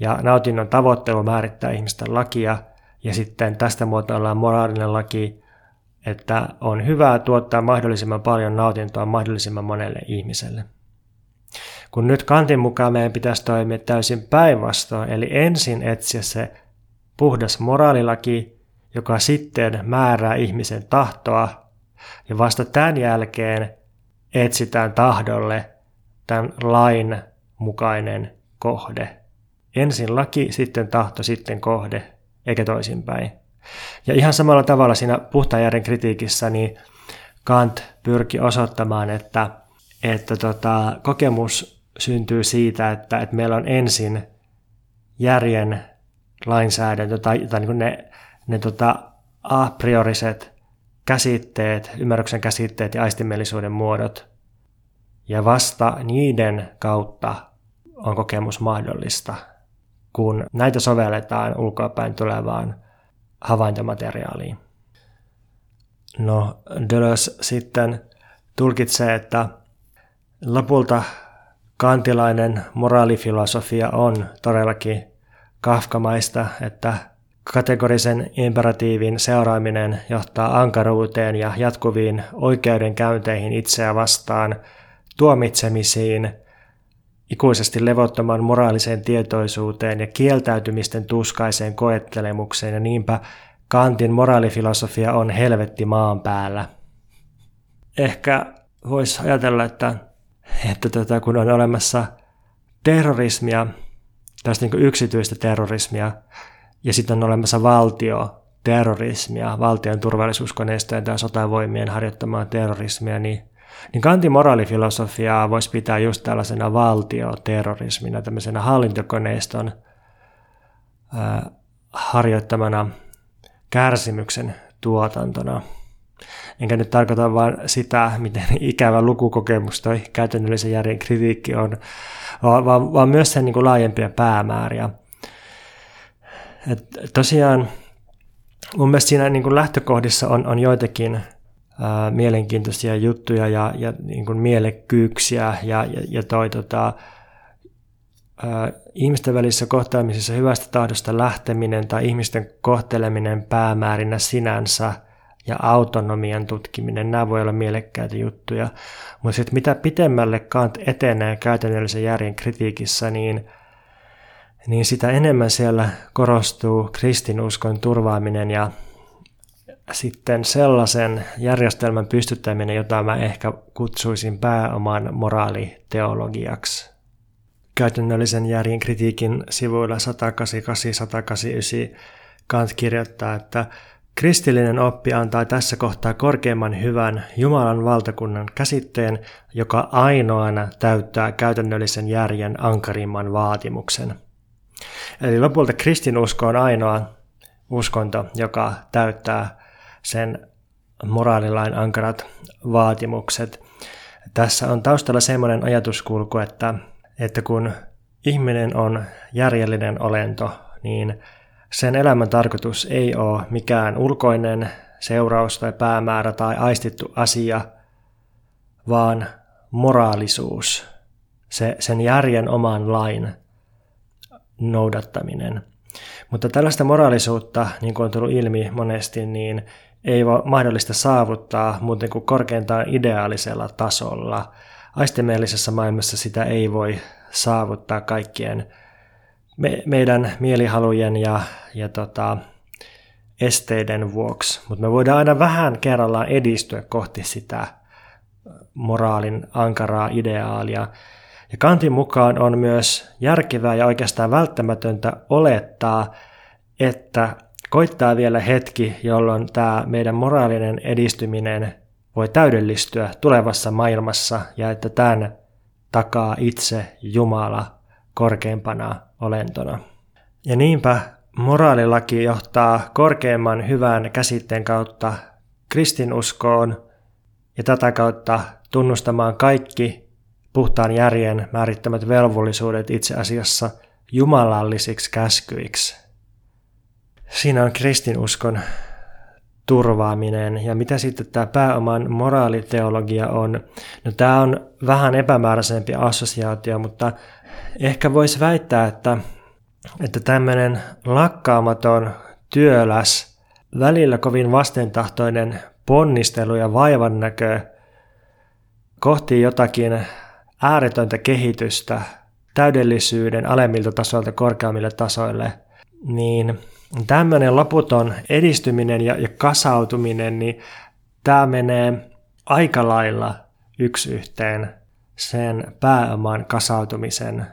ja nautinnon tavoittelu määrittää ihmisten lakia, ja sitten tästä muotoillaan moraalinen laki, että on hyvä tuottaa mahdollisimman paljon nautintoa mahdollisimman monelle ihmiselle. Kun nyt Kantin mukaan meidän pitäisi toimia täysin päinvastoin, eli ensin etsiä se puhdas moraalilaki, joka sitten määrää ihmisen tahtoa, ja vasta tämän jälkeen etsitään tahdolle tämän lain mukainen kohde. Ensin laki, sitten tahto, sitten kohde, eikä toisinpäin. Ja ihan samalla tavalla siinä puhtajärjen kritiikissä niin Kant pyrki osoittamaan, että, että tota, kokemus syntyy siitä, että, että meillä on ensin järjen lainsäädäntö tai, tai niin ne, ne tota, a prioriset käsitteet, ymmärryksen käsitteet ja aistimielisuuden muodot. Ja vasta niiden kautta on kokemus mahdollista, kun näitä sovelletaan ulkoapäin tulevaan havaintomateriaaliin. No, Deleuze sitten tulkitsee, että lopulta kantilainen moraalifilosofia on todellakin kafkamaista, että kategorisen imperatiivin seuraaminen johtaa ankaruuteen ja jatkuviin oikeudenkäynteihin itseä vastaan, tuomitsemisiin, ikuisesti levottoman moraaliseen tietoisuuteen ja kieltäytymisten tuskaiseen koettelemukseen ja niinpä Kantin moraalifilosofia on helvetti maan päällä. Ehkä voisi ajatella, että, että tota, kun on olemassa terrorismia, tästä niin yksityistä terrorismia, ja sitten on olemassa valtio terrorismia, valtion turvallisuuskoneistojen tai sotavoimien harjoittamaa terrorismia, niin niin Kantin moraalifilosofiaa voisi pitää just tällaisena valtioterrorismina, tämmöisenä hallintokoneiston harjoittamana kärsimyksen tuotantona. Enkä nyt tarkoita vain sitä, miten ikävä lukukokemus toi käytännöllisen järjen kritiikki on, vaan, vaan myös sen niin kuin laajempia päämääriä. Et tosiaan mun mielestä siinä niin kuin lähtökohdissa on, on joitakin mielenkiintoisia juttuja ja, ja niin kuin mielekkyyksiä ja, ja, ja toi tota, ää, ihmisten välissä kohtaamisessa hyvästä tahdosta lähteminen tai ihmisten kohteleminen päämäärinä sinänsä ja autonomian tutkiminen, nämä voi olla mielekkäitä juttuja. Mutta sitten mitä pitemmälle Kant etenee käytännöllisen järjen kritiikissä, niin, niin sitä enemmän siellä korostuu kristinuskon turvaaminen ja sitten sellaisen järjestelmän pystyttäminen, jota mä ehkä kutsuisin pääoman moraaliteologiaksi. Käytännöllisen järjen kritiikin sivuilla 188-189 Kant kirjoittaa, että kristillinen oppi antaa tässä kohtaa korkeimman hyvän Jumalan valtakunnan käsitteen, joka ainoana täyttää käytännöllisen järjen ankarimman vaatimuksen. Eli lopulta kristinusko on ainoa uskonto, joka täyttää sen moraalilain ankarat vaatimukset. Tässä on taustalla semmoinen ajatuskulku, että, että kun ihminen on järjellinen olento, niin sen elämän tarkoitus ei ole mikään ulkoinen seuraus tai päämäärä tai aistittu asia, vaan moraalisuus, se, sen järjen oman lain noudattaminen. Mutta tällaista moraalisuutta, niin kuin on tullut ilmi monesti, niin ei ole mahdollista saavuttaa muuten kuin korkeintaan ideaalisella tasolla. Aistemeellisessä maailmassa sitä ei voi saavuttaa kaikkien me, meidän mielihalujen ja, ja tota, esteiden vuoksi, mutta me voidaan aina vähän kerrallaan edistyä kohti sitä moraalin ankaraa ideaalia. Ja Kantin mukaan on myös järkevää ja oikeastaan välttämätöntä olettaa, että koittaa vielä hetki, jolloin tämä meidän moraalinen edistyminen voi täydellistyä tulevassa maailmassa ja että tämän takaa itse Jumala korkeimpana olentona. Ja niinpä moraalilaki johtaa korkeimman hyvän käsitteen kautta kristinuskoon ja tätä kautta tunnustamaan kaikki puhtaan järjen määrittämät velvollisuudet itse asiassa jumalallisiksi käskyiksi. Siinä on kristinuskon turvaaminen. Ja mitä sitten tämä pääoman moraaliteologia on? No tämä on vähän epämääräisempi assosiaatio, mutta ehkä voisi väittää, että, että tämmöinen lakkaamaton, työläs, välillä kovin vastentahtoinen ponnistelu ja vaivannäkö kohti jotakin ääretöntä kehitystä täydellisyyden alemmilta tasoilta korkeammille tasoille, niin tämmöinen loputon edistyminen ja, ja kasautuminen, niin tämä menee aika lailla yksi yhteen sen pääoman kasautumisen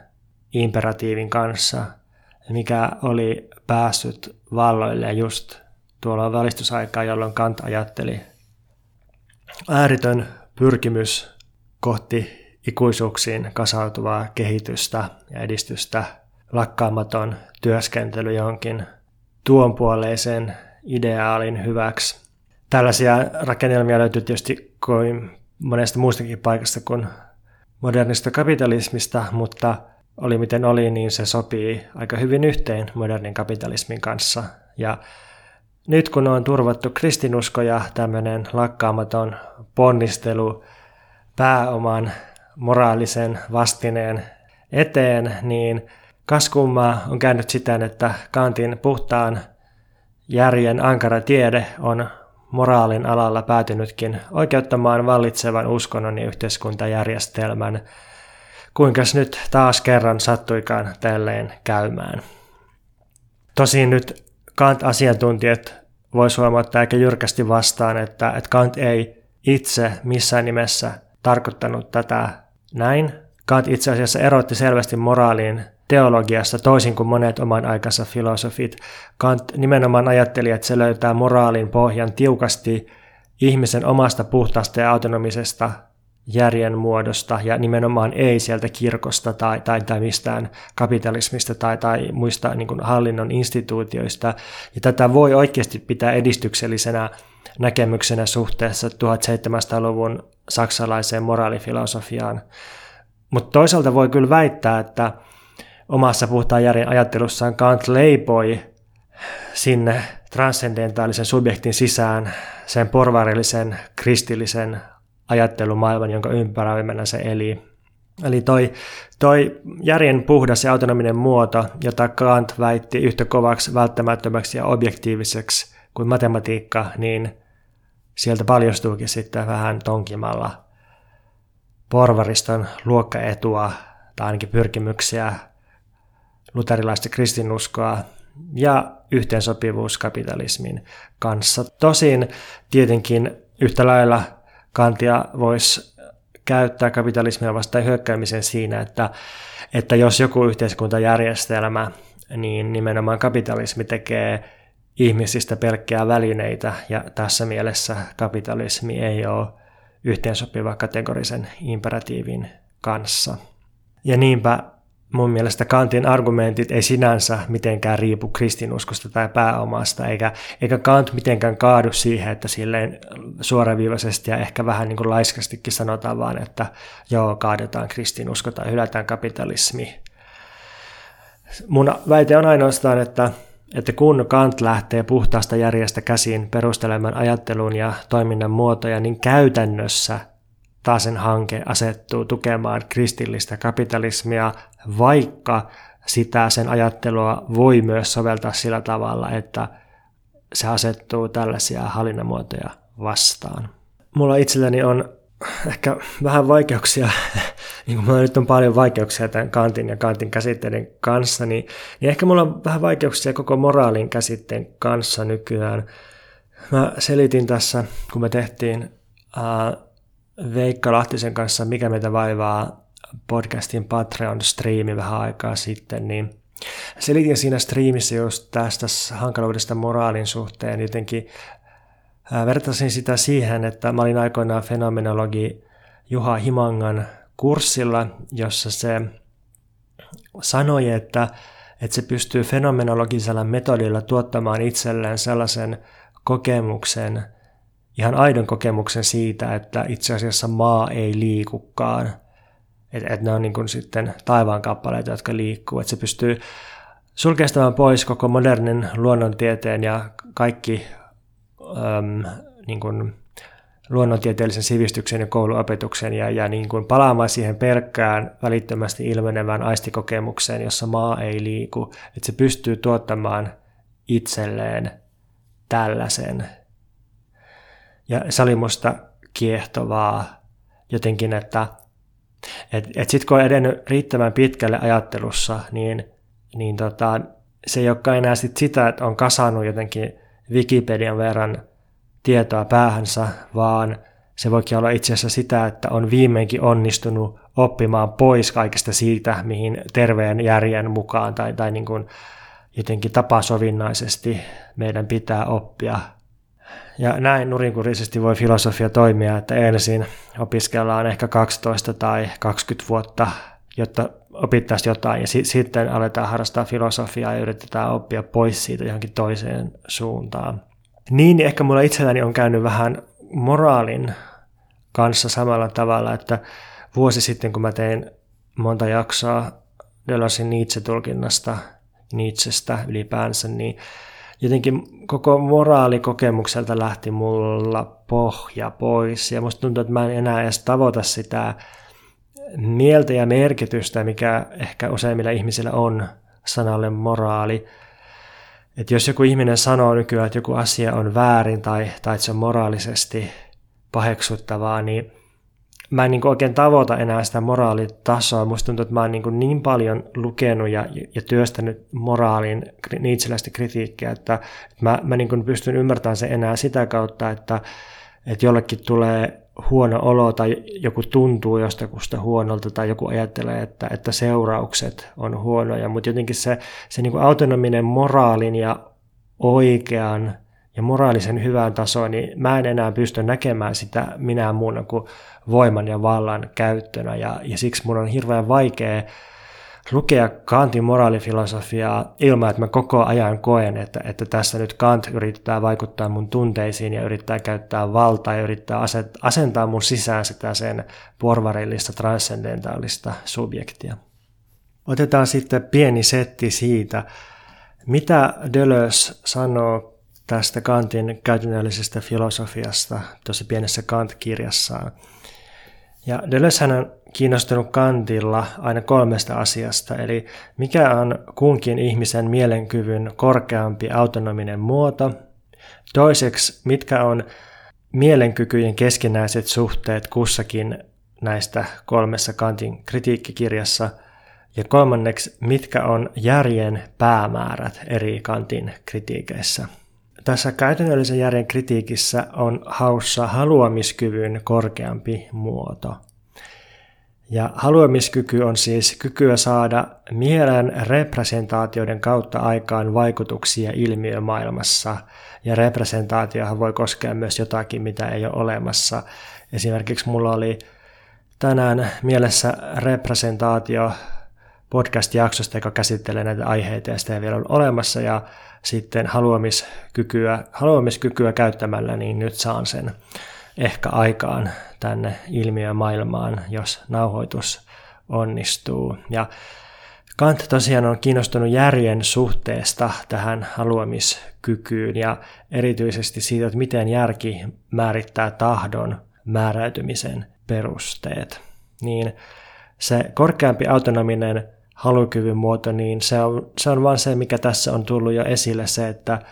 imperatiivin kanssa, mikä oli päässyt valloille just tuolla valistusaikaa, jolloin Kant ajatteli ääritön pyrkimys kohti ikuisuuksiin kasautuvaa kehitystä ja edistystä, lakkaamaton työskentely johonkin tuonpuoleisen ideaalin hyväksi. Tällaisia rakennelmia löytyy tietysti kuin monesta muustakin paikasta kuin modernista kapitalismista, mutta oli miten oli, niin se sopii aika hyvin yhteen modernin kapitalismin kanssa. Ja nyt kun on turvattu kristinusko ja tämmöinen lakkaamaton ponnistelu pääoman moraalisen vastineen eteen, niin kas kummaa on käynyt siten, että Kantin puhtaan järjen ankara tiede on moraalin alalla päätynytkin oikeuttamaan vallitsevan uskonnon ja yhteiskuntajärjestelmän. Kuinkas nyt taas kerran sattuikaan tälleen käymään. Tosin nyt Kant-asiantuntijat voisi huomauttaa aika jyrkästi vastaan, että, että Kant ei itse missään nimessä tarkoittanut tätä näin. Kant itse asiassa erotti selvästi moraaliin teologiassa toisin kuin monet oman aikansa filosofit. Kant nimenomaan ajatteli, että se löytää moraalin pohjan tiukasti ihmisen omasta puhtaasta ja autonomisesta järjen muodosta ja nimenomaan ei sieltä kirkosta tai, tai, tai mistään kapitalismista tai, tai muista niin kuin hallinnon instituutioista. Ja tätä voi oikeasti pitää edistyksellisenä näkemyksenä suhteessa 1700-luvun saksalaiseen moraalifilosofiaan. Mutta toisaalta voi kyllä väittää, että omassa puhtaan järjen ajattelussaan Kant leipoi sinne transcendentaalisen subjektin sisään sen porvarillisen kristillisen ajattelumaailman, jonka ympäröimänä se eli. Eli toi, toi järjen puhdas ja autonominen muoto, jota Kant väitti yhtä kovaksi, välttämättömäksi ja objektiiviseksi kuin matematiikka, niin sieltä paljostuukin sitten vähän tonkimalla porvariston luokkaetua tai ainakin pyrkimyksiä luterilaista kristinuskoa ja yhteensopivuus kapitalismin kanssa. Tosin tietenkin yhtä lailla kantia voisi käyttää kapitalismia vastaan hyökkäämisen siinä, että, että jos joku yhteiskuntajärjestelmä, niin nimenomaan kapitalismi tekee ihmisistä pelkkää välineitä, ja tässä mielessä kapitalismi ei ole yhteensopiva kategorisen imperatiivin kanssa. Ja niinpä mun mielestä Kantin argumentit ei sinänsä mitenkään riipu kristinuskosta tai pääomasta, eikä, eikä Kant mitenkään kaadu siihen, että silleen suoraviivaisesti ja ehkä vähän niin kuin laiskastikin sanotaan vaan, että joo, kaadetaan kristinusko tai hylätään kapitalismi. Mun väite on ainoastaan, että, että kun Kant lähtee puhtaasta järjestä käsin perustelemaan ajattelun ja toiminnan muotoja, niin käytännössä Taasen hanke asettuu tukemaan kristillistä kapitalismia, vaikka sitä sen ajattelua voi myös soveltaa sillä tavalla, että se asettuu tällaisia hallinnamuotoja vastaan. Mulla itselläni on ehkä vähän vaikeuksia, niin kuin mulla nyt on paljon vaikeuksia tämän Kantin ja Kantin käsitteiden kanssa, niin, niin ehkä mulla on vähän vaikeuksia koko moraalin käsitteen kanssa nykyään. Mä selitin tässä, kun me tehtiin uh, Veikka Lahtisen kanssa Mikä meitä vaivaa podcastin Patreon-striimi vähän aikaa sitten, niin selitin siinä striimissä just tästä hankaluudesta moraalin suhteen. Jotenkin vertasin sitä siihen, että mä olin aikoinaan fenomenologi Juha Himangan kurssilla, jossa se sanoi, että, että se pystyy fenomenologisella metodilla tuottamaan itselleen sellaisen kokemuksen, ihan aidon kokemuksen siitä, että itse asiassa maa ei liikukaan. Että et ne on niin kuin sitten taivaan kappaleita, jotka liikkuu. Että se pystyy sulkeistamaan pois koko modernin luonnontieteen ja kaikki äm, niin kuin luonnontieteellisen sivistyksen ja kouluopetuksen ja, ja niin kuin palaamaan siihen pelkkään välittömästi ilmenevään aistikokemukseen, jossa maa ei liiku. Että se pystyy tuottamaan itselleen tällaisen ja se oli musta kiehtovaa jotenkin, että et, et sitten kun on edennyt riittävän pitkälle ajattelussa, niin, niin tota, se ei olekaan enää sit sitä, että on kasannut jotenkin Wikipedian verran tietoa päähänsä, vaan se voikin olla itse asiassa sitä, että on viimeinkin onnistunut oppimaan pois kaikesta siitä, mihin terveen järjen mukaan tai, tai niin kuin jotenkin tapasovinnaisesti meidän pitää oppia ja näin nurinkurisesti voi filosofia toimia, että ensin opiskellaan ehkä 12 tai 20 vuotta, jotta opittaisiin jotain, ja si- sitten aletaan harrastaa filosofiaa ja yritetään oppia pois siitä johonkin toiseen suuntaan. Niin ehkä mulla itselläni on käynyt vähän moraalin kanssa samalla tavalla, että vuosi sitten kun mä tein monta jaksoa Deleuzein Nietzsche-tulkinnasta, Nietzschestä ylipäänsä, niin jotenkin koko moraalikokemukselta lähti mulla pohja pois ja musta tuntuu, että mä en enää edes tavoita sitä mieltä ja merkitystä, mikä ehkä useimmilla ihmisillä on sanalle moraali. Että jos joku ihminen sanoo nykyään, että joku asia on väärin tai, tai että se on moraalisesti paheksuttavaa, niin mä en niin oikein tavoita enää sitä moraalitasoa. Musta tuntuu, että mä oon niin, niin paljon lukenut ja, ja työstänyt moraalin niitseläistä kritiikkiä, että, mä, mä niin pystyn ymmärtämään sen enää sitä kautta, että, että jollekin tulee huono olo tai joku tuntuu jostakusta huonolta tai joku ajattelee, että, että seuraukset on huonoja, mutta jotenkin se, se niin autonominen moraalin ja oikean ja moraalisen hyvään tasoon, niin mä en enää pysty näkemään sitä minä muuna kuin voiman ja vallan käyttönä. Ja, ja siksi mun on hirveän vaikea lukea Kantin moraalifilosofiaa ilman, että mä koko ajan koen, että, että tässä nyt Kant yrittää vaikuttaa mun tunteisiin ja yrittää käyttää valtaa ja yrittää aset, asentaa mun sisään sitä sen porvarillista transcendentaalista subjektia. Otetaan sitten pieni setti siitä, mitä Deleuze sanoo tästä Kantin käytännöllisestä filosofiasta tuossa pienessä Kant-kirjassaan. Ja Deleuze on kiinnostunut Kantilla aina kolmesta asiasta, eli mikä on kunkin ihmisen mielenkyvyn korkeampi autonominen muoto, toiseksi mitkä on mielenkykyjen keskinäiset suhteet kussakin näistä kolmessa Kantin kritiikkikirjassa, ja kolmanneksi mitkä on järjen päämäärät eri Kantin kritiikeissä. Tässä käytännöllisen järjen kritiikissä on haussa haluamiskyvyn korkeampi muoto. Ja haluamiskyky on siis kykyä saada mielen representaatioiden kautta aikaan vaikutuksia ilmiömaailmassa. Ja representaatiohan voi koskea myös jotakin, mitä ei ole olemassa. Esimerkiksi mulla oli tänään mielessä representaatio podcast-jaksosta, joka käsittelee näitä aiheita ja sitä ei vielä ole olemassa ja sitten haluamiskykyä, haluamiskykyä käyttämällä, niin nyt saan sen ehkä aikaan tänne ilmiömaailmaan, jos nauhoitus onnistuu. Ja Kant tosiaan on kiinnostunut järjen suhteesta tähän haluamiskykyyn ja erityisesti siitä, että miten järki määrittää tahdon määräytymisen perusteet. Niin se korkeampi autonominen halukyvyn muoto, niin se on, se on vaan se, mikä tässä on tullut jo esille, se, että,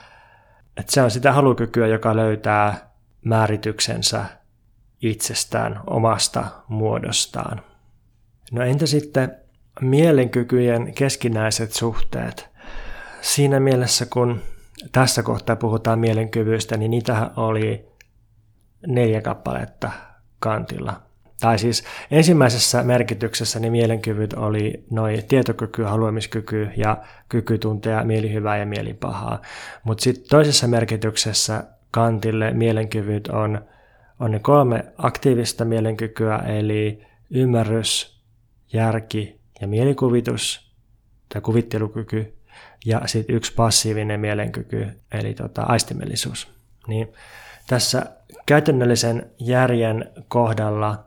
että se on sitä halukykyä, joka löytää määrityksensä itsestään, omasta muodostaan. No entä sitten mielenkykyjen keskinäiset suhteet? Siinä mielessä, kun tässä kohtaa puhutaan mielenkyvyistä, niin niitä oli neljä kappaletta kantilla. Tai siis ensimmäisessä merkityksessä niin mielenkyvyt oli noin tietokyky, haluamiskyky ja kyky tuntea mielihyvää ja mielipahaa. Mutta sitten toisessa merkityksessä kantille mielenkyvyt on, on ne kolme aktiivista mielenkykyä, eli ymmärrys, järki ja mielikuvitus tai kuvittelukyky ja sitten yksi passiivinen mielenkyky, eli tota, aistimellisuus. Niin tässä käytännöllisen järjen kohdalla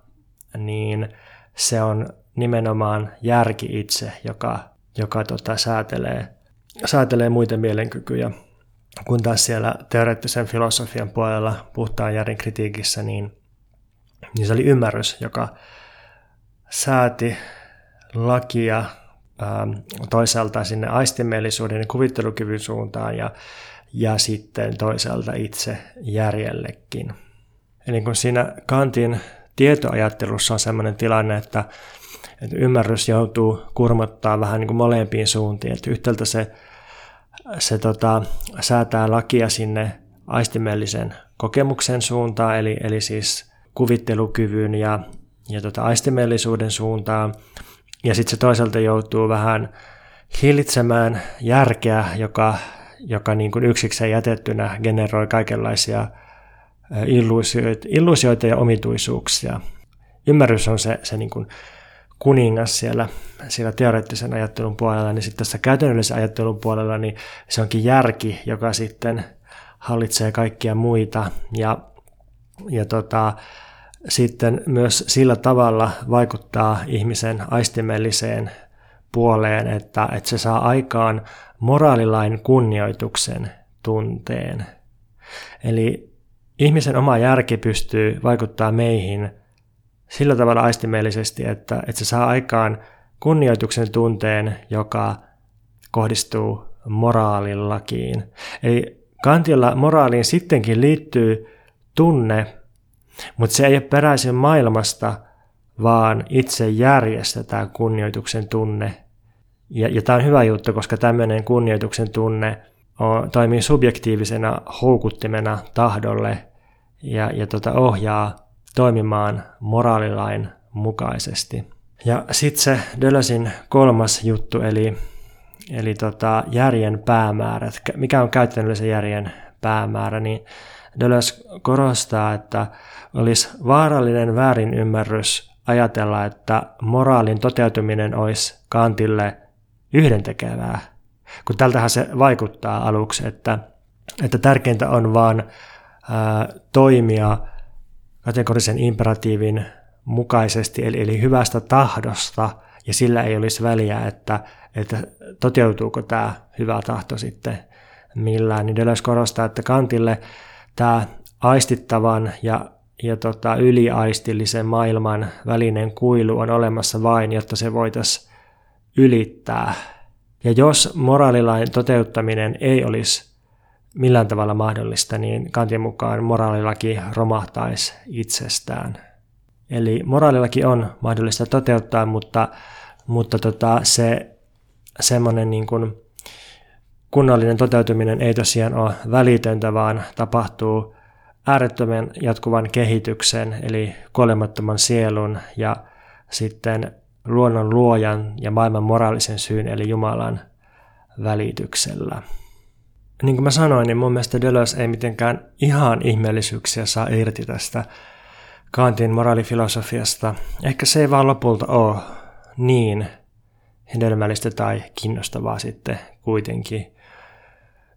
niin se on nimenomaan järki itse, joka, joka tota, säätelee, säätelee muita mielenkykyjä. Kun taas siellä teoreettisen filosofian puolella puhtaan järjen kritiikissä, niin, niin se oli ymmärrys, joka sääti lakia ähm, toisaalta sinne aistimellisuuden ja kuvittelukyvyn suuntaan ja, ja sitten toisaalta itse järjellekin. Eli kun siinä Kantin tietoajattelussa on sellainen tilanne, että, että ymmärrys joutuu kurmottaa vähän niin kuin molempiin suuntiin. Että yhtäältä se, se tota, säätää lakia sinne aistimellisen kokemuksen suuntaan, eli, eli siis kuvittelukyvyn ja, ja tota aistimellisuuden suuntaan. Ja sitten se toisaalta joutuu vähän hillitsemään järkeä, joka, joka niin kuin yksikseen jätettynä generoi kaikenlaisia illuusioita, illuusioita ja omituisuuksia. Ymmärrys on se, se niin kuin kuningas siellä, siellä teoreettisen ajattelun puolella, niin sitten tässä käytännöllisen ajattelun puolella, niin se onkin järki, joka sitten hallitsee kaikkia muita. Ja, ja tota, sitten myös sillä tavalla vaikuttaa ihmisen aistimelliseen puoleen, että, että se saa aikaan moraalilain kunnioituksen tunteen. Eli ihmisen oma järki pystyy vaikuttaa meihin sillä tavalla aistimellisesti, että, että se saa aikaan kunnioituksen tunteen, joka kohdistuu moraalillakiin. Eli Kantilla moraaliin sittenkin liittyy tunne, mutta se ei ole peräisin maailmasta, vaan itse järjestetään kunnioituksen tunne. Ja, ja tämä on hyvä juttu, koska tämmöinen kunnioituksen tunne on, toimii subjektiivisena houkuttimena tahdolle ja, ja tota ohjaa toimimaan moraalilain mukaisesti. Ja sitten se Dölösin kolmas juttu, eli, eli tota järjen päämäärät. Mikä on käytännöllisen järjen päämäärä, niin Deleuze korostaa, että olisi vaarallinen väärinymmärrys ajatella, että moraalin toteutuminen olisi Kantille yhdentekevää. Kun tältähän se vaikuttaa aluksi, että, että tärkeintä on vaan toimia kategorisen imperatiivin mukaisesti, eli, eli hyvästä tahdosta, ja sillä ei olisi väliä, että, että toteutuuko tämä hyvä tahto sitten millään. Niin Deleuze korostaa, että Kantille tämä aistittavan ja, ja tota, yliaistillisen maailman välinen kuilu on olemassa vain, jotta se voitaisiin ylittää. Ja jos moraalilain toteuttaminen ei olisi millään tavalla mahdollista, niin Kantin mukaan moraalilaki romahtaisi itsestään. Eli moraalilaki on mahdollista toteuttaa, mutta, mutta tota, se semmoinen niin kuin kunnollinen toteutuminen ei tosiaan ole välitöntä, vaan tapahtuu äärettömän jatkuvan kehityksen, eli kuolemattoman sielun ja sitten luonnon luojan ja maailman moraalisen syyn, eli Jumalan välityksellä. Niin kuin mä sanoin, niin mun mielestä Deleuze ei mitenkään ihan ihmeellisyyksiä saa irti tästä Kantin moraalifilosofiasta. Ehkä se ei vaan lopulta ole niin hedelmällistä tai kiinnostavaa sitten kuitenkin.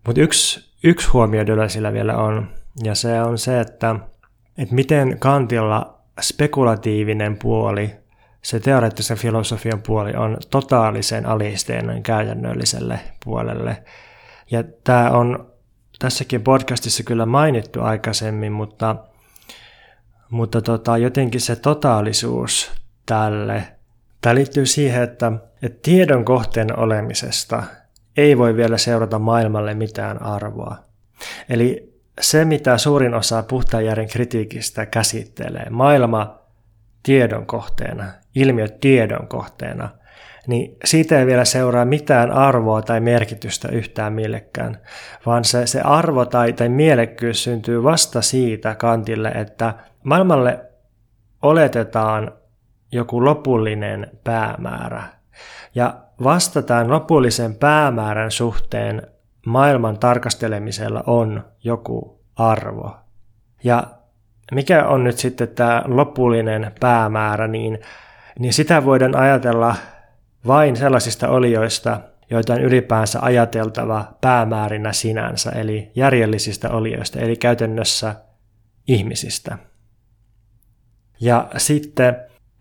Mutta yksi, yksi huomio Dölösillä vielä on, ja se on se, että, että miten Kantilla spekulatiivinen puoli, se teoreettisen filosofian puoli on totaalisen alisteinen käytännölliselle puolelle. Ja tämä on tässäkin podcastissa kyllä mainittu aikaisemmin, mutta, mutta tota, jotenkin se totaalisuus tälle, tämä liittyy siihen, että, että tiedon kohteen olemisesta ei voi vielä seurata maailmalle mitään arvoa. Eli se, mitä suurin osa puhtaan järjen kritiikistä käsittelee, maailma tiedon kohteena, ilmiöt tiedon kohteena – niin siitä ei vielä seuraa mitään arvoa tai merkitystä yhtään millekään, vaan se, se arvo tai, tai mielekkyys syntyy vasta siitä kantille, että maailmalle oletetaan joku lopullinen päämäärä. Ja vasta tämän lopullisen päämäärän suhteen maailman tarkastelemisella on joku arvo. Ja mikä on nyt sitten tämä lopullinen päämäärä, niin, niin sitä voidaan ajatella vain sellaisista olioista, joita on ylipäänsä ajateltava päämäärinä sinänsä, eli järjellisistä olioista, eli käytännössä ihmisistä. Ja sitten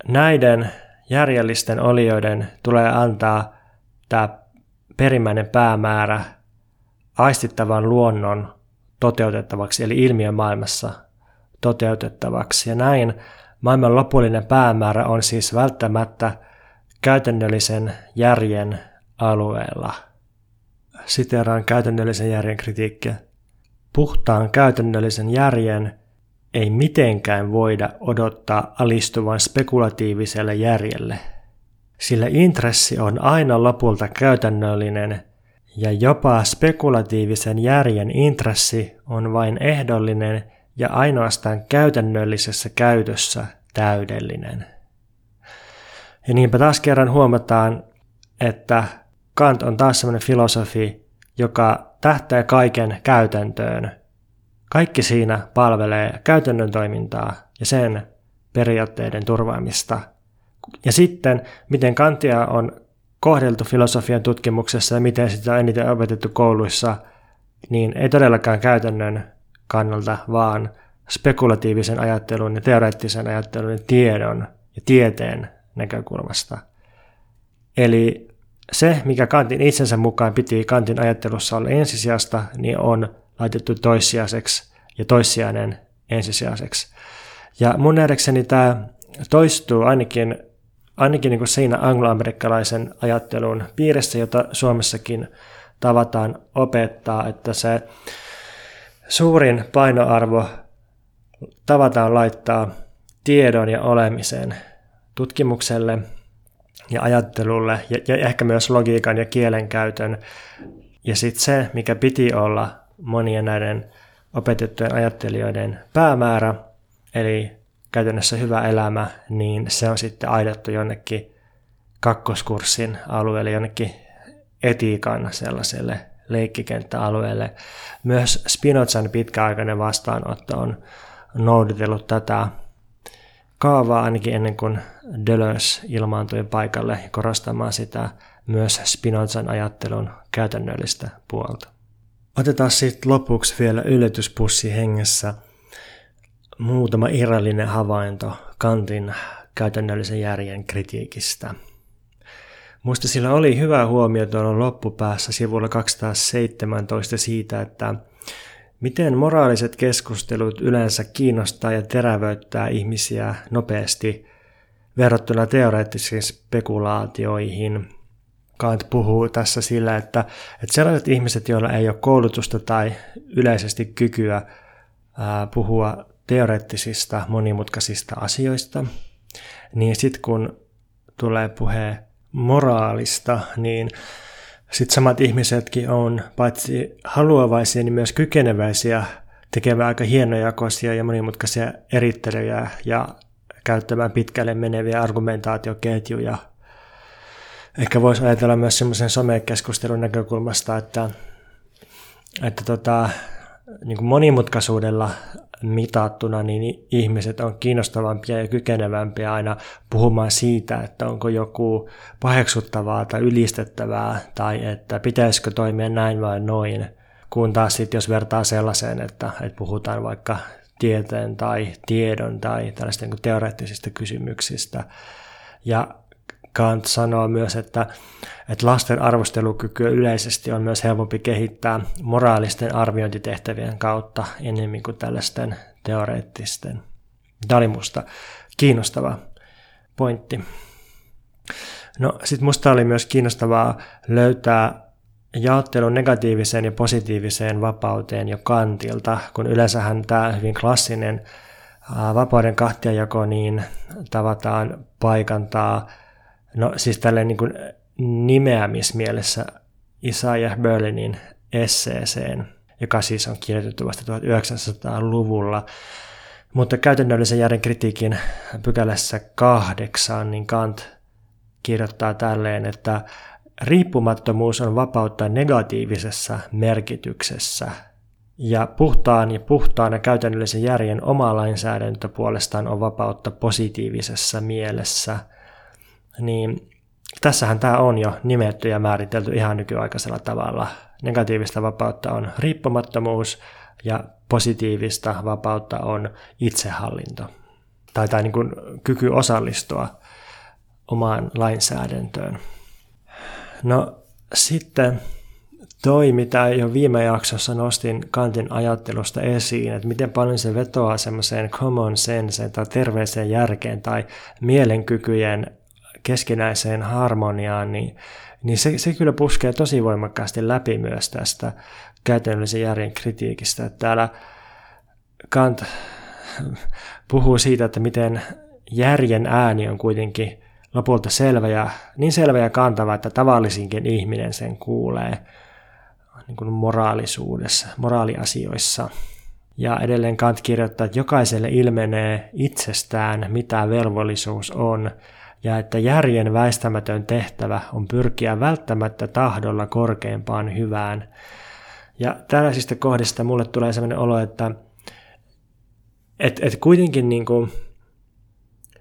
näiden järjellisten olioiden tulee antaa tämä perimmäinen päämäärä aistittavan luonnon toteutettavaksi, eli ilmiömaailmassa toteutettavaksi. Ja näin maailman lopullinen päämäärä on siis välttämättä käytännöllisen järjen alueella. Siteraan käytännöllisen järjen kritiikkiä. Puhtaan käytännöllisen järjen ei mitenkään voida odottaa alistuvan spekulatiiviselle järjelle, sillä intressi on aina lopulta käytännöllinen ja jopa spekulatiivisen järjen intressi on vain ehdollinen ja ainoastaan käytännöllisessä käytössä täydellinen. Ja niinpä taas kerran huomataan, että Kant on taas sellainen filosofi, joka tähtää kaiken käytäntöön. Kaikki siinä palvelee käytännön toimintaa ja sen periaatteiden turvaamista. Ja sitten, miten Kantia on kohdeltu filosofian tutkimuksessa ja miten sitä on eniten opetettu kouluissa, niin ei todellakaan käytännön kannalta, vaan spekulatiivisen ajattelun ja teoreettisen ajattelun ja tiedon ja tieteen näkökulmasta. Eli se, mikä Kantin itsensä mukaan piti Kantin ajattelussa olla ensisijasta, niin on laitettu toissijaiseksi ja toissijainen ensisijaiseksi. Ja mun nähdäkseni tämä toistuu ainakin, ainakin niin kuin siinä angloamerikkalaisen ajattelun piirissä, jota Suomessakin tavataan opettaa, että se suurin painoarvo tavataan laittaa tiedon ja olemisen tutkimukselle ja ajattelulle ja, ja ehkä myös logiikan ja kielenkäytön. Ja sitten se, mikä piti olla monien näiden opetettujen ajattelijoiden päämäärä, eli käytännössä hyvä elämä, niin se on sitten aidattu jonnekin kakkoskurssin alueelle, jonnekin etiikan sellaiselle leikkikenttäalueelle. Myös Spinozan pitkäaikainen vastaanotto on noudatellut tätä kaavaa ainakin ennen kuin Deleuze ilmaantui paikalle korostamaan sitä myös Spinozan ajattelun käytännöllistä puolta. Otetaan sitten lopuksi vielä yllätyspussi hengessä muutama irrallinen havainto Kantin käytännöllisen järjen kritiikistä. Muista sillä oli hyvä huomio tuolla loppupäässä sivulla 217 siitä, että Miten moraaliset keskustelut yleensä kiinnostaa ja terävöittää ihmisiä nopeasti verrattuna teoreettisiin spekulaatioihin? Kant puhuu tässä sillä, että, että sellaiset ihmiset, joilla ei ole koulutusta tai yleisesti kykyä ää, puhua teoreettisista monimutkaisista asioista, niin sitten kun tulee puhe moraalista, niin sitten samat ihmisetkin on paitsi haluavaisia, niin myös kykeneväisiä tekemään aika hienojakoisia ja monimutkaisia erittelyjä ja käyttämään pitkälle meneviä argumentaatioketjuja. Ehkä voisi ajatella myös semmoisen somekeskustelun näkökulmasta, että, että tota, niin kuin monimutkaisuudella mitattuna, niin ihmiset on kiinnostavampia ja kykenevämpiä aina puhumaan siitä, että onko joku paheksuttavaa tai ylistettävää, tai että pitäisikö toimia näin vai noin, kun taas sitten jos vertaa sellaiseen, että, että puhutaan vaikka tieteen tai tiedon tai tällaisten niin teoreettisista kysymyksistä. Ja Kant sanoo myös, että, että lasten arvostelukykyä yleisesti on myös helpompi kehittää moraalisten arviointitehtävien kautta enemmän kuin tällaisten teoreettisten. Tämä oli musta kiinnostava pointti. No sitten musta oli myös kiinnostavaa löytää jaottelu negatiiviseen ja positiiviseen vapauteen jo kantilta, kun yleensähän tämä hyvin klassinen vapauden kahtiajako niin tavataan paikantaa No siis tälleen niin kuin nimeämismielessä Isaiah Berlinin esseeseen, joka siis on kirjoitettu vasta 1900-luvulla. Mutta käytännöllisen järjen kritiikin pykälässä kahdeksan, niin Kant kirjoittaa tälleen, että riippumattomuus on vapautta negatiivisessa merkityksessä, ja puhtaan ja puhtaan ja käytännöllisen järjen oma lainsäädäntö puolestaan on vapautta positiivisessa mielessä – niin tässähän tämä on jo nimetty ja määritelty ihan nykyaikaisella tavalla. Negatiivista vapautta on riippumattomuus ja positiivista vapautta on itsehallinto tai, tai niin kuin kyky osallistua omaan lainsäädäntöön. No sitten toi, mitä jo viime jaksossa nostin Kantin ajattelusta esiin, että miten paljon se vetoaa semmoiseen common senseen tai terveeseen järkeen tai mielenkykyjen keskinäiseen harmoniaan, niin, niin se, se kyllä puskee tosi voimakkaasti läpi myös tästä käytännöllisen järjen kritiikistä. Että täällä Kant puhuu siitä, että miten järjen ääni on kuitenkin lopulta selvä ja, niin selvä ja kantava, että tavallisinkin ihminen sen kuulee niin kuin moraalisuudessa, moraaliasioissa. Ja edelleen Kant kirjoittaa, että jokaiselle ilmenee itsestään, mitä velvollisuus on, ja että järjen väistämätön tehtävä on pyrkiä välttämättä tahdolla korkeimpaan hyvään. Ja tällaisista kohdista mulle tulee sellainen olo, että et, et kuitenkin niin kuin,